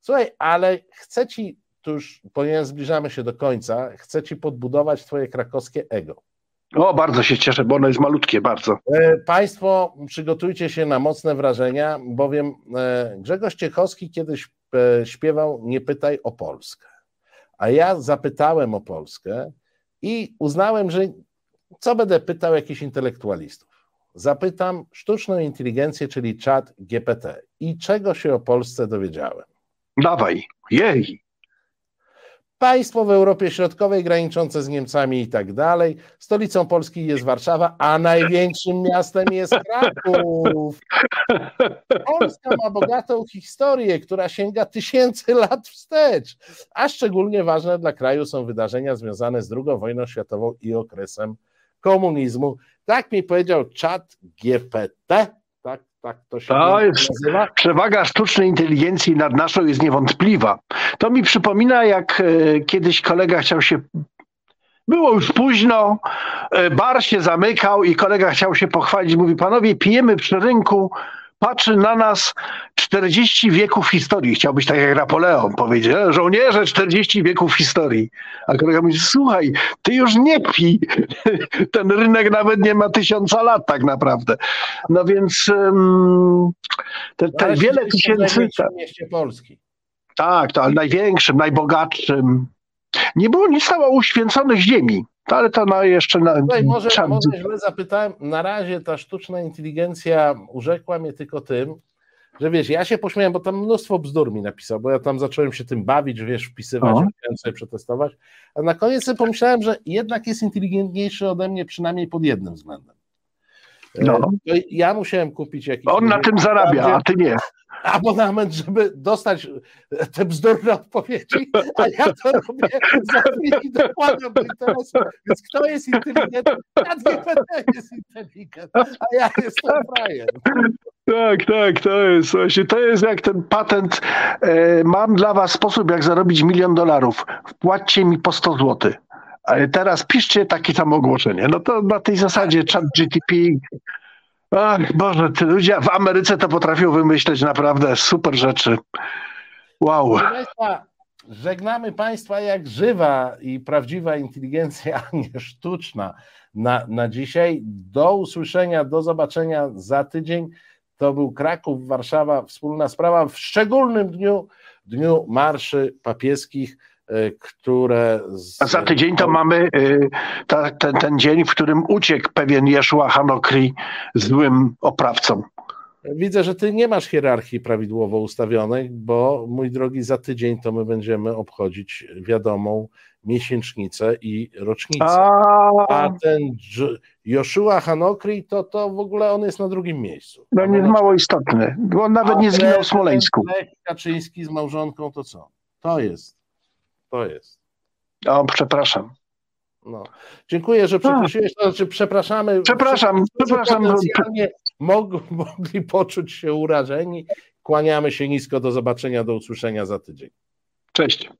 Słuchaj, ale chcę ci, tu już ponieważ zbliżamy się do końca, chcę ci podbudować twoje krakowskie ego. O, bardzo się cieszę, bo ono jest malutkie, bardzo. E, państwo przygotujcie się na mocne wrażenia, bowiem e, Grzegorz Ciechowski kiedyś e, śpiewał Nie pytaj o Polskę. A ja zapytałem o Polskę i uznałem, że co będę pytał jakichś intelektualistów? Zapytam sztuczną inteligencję, czyli czat GPT. I czego się o Polsce dowiedziałem? Dawaj, jej. Państwo w Europie Środkowej graniczące z Niemcami i tak dalej. Stolicą Polski jest Warszawa, a największym miastem jest Kraków. Polska ma bogatą historię, która sięga tysięcy lat wstecz, a szczególnie ważne dla kraju są wydarzenia związane z II wojną światową i okresem komunizmu. Tak mi powiedział czat GPT, tak, to się to jest, nazywa. Przewaga sztucznej inteligencji nad naszą jest niewątpliwa. To mi przypomina, jak e, kiedyś kolega chciał się było już późno, e, bar się zamykał i kolega chciał się pochwalić. Mówi, panowie, pijemy przy rynku, patrzy na nas 40 wieków historii. Chciał być tak jak Napoleon, powiedział, żołnierze 40 wieków historii. A kolega mówi, słuchaj, ty już nie pij. [laughs] Ten rynek nawet nie ma tysiąca lat tak naprawdę. No więc um, te, te wiele tysięcy... W mieście Polski. Tak, to ale największym, najbogatszym. Nie było nic stało uświęconych ziemi. Ale to na jeszcze na. Tutaj może, może źle zapytałem. Na razie ta sztuczna inteligencja urzekła mnie tylko tym, że wiesz, ja się pośmiałem, bo tam mnóstwo bzdur mi napisał, bo ja tam zacząłem się tym bawić, wiesz, wpisywać, chciałem sobie przetestować, a na koniec sobie pomyślałem, że jednak jest inteligentniejszy ode mnie przynajmniej pod jednym względem. No. E, ja musiałem kupić jakiś. On na tym zarabia, a ty nie. [laughs] Abonament, żeby dostać te bzdurne odpowiedzi, a ja to [laughs] robię za chwilę dokładam do interesu. Więc kto jest inteligentny? Ja GPT jest inteligent, a ja jestem frajer. Tak, tak, to jest właśnie, to jest jak ten patent. E, mam dla was sposób, jak zarobić milion dolarów. Wpłaccie mi po 100 złotych teraz piszcie takie samo ogłoszenie. No to na tej zasadzie chat GTP. Ach Boże, ty ludzie w Ameryce to potrafią wymyśleć naprawdę super rzeczy. Wow. Żegnamy Państwa jak żywa i prawdziwa inteligencja, a nie sztuczna na, na dzisiaj. Do usłyszenia, do zobaczenia za tydzień. To był Kraków, Warszawa, wspólna sprawa w szczególnym dniu, dniu marszy papieskich. Y, które. Z... A za tydzień to mamy y, ta, ten, ten dzień, w którym uciekł pewien Jeszua Hanokri złym oprawcą. Widzę, że ty nie masz hierarchii prawidłowo ustawionej, bo mój drogi, za tydzień to my będziemy obchodzić wiadomą miesięcznicę i rocznicę. A ten Joshua Hanokri, to, to w ogóle on jest na drugim miejscu. No nie jest mało istotny, bo on nawet nie zginął w Smoleńsku. Kaczyński z małżonką, to co? To jest. To jest. O, przepraszam. No. Dziękuję, że przeprosiłeś. To znaczy, przepraszamy. Przepraszam, przepraszam. Mogli, mogli poczuć się urażeni. Kłaniamy się nisko. Do zobaczenia, do usłyszenia za tydzień. Cześć.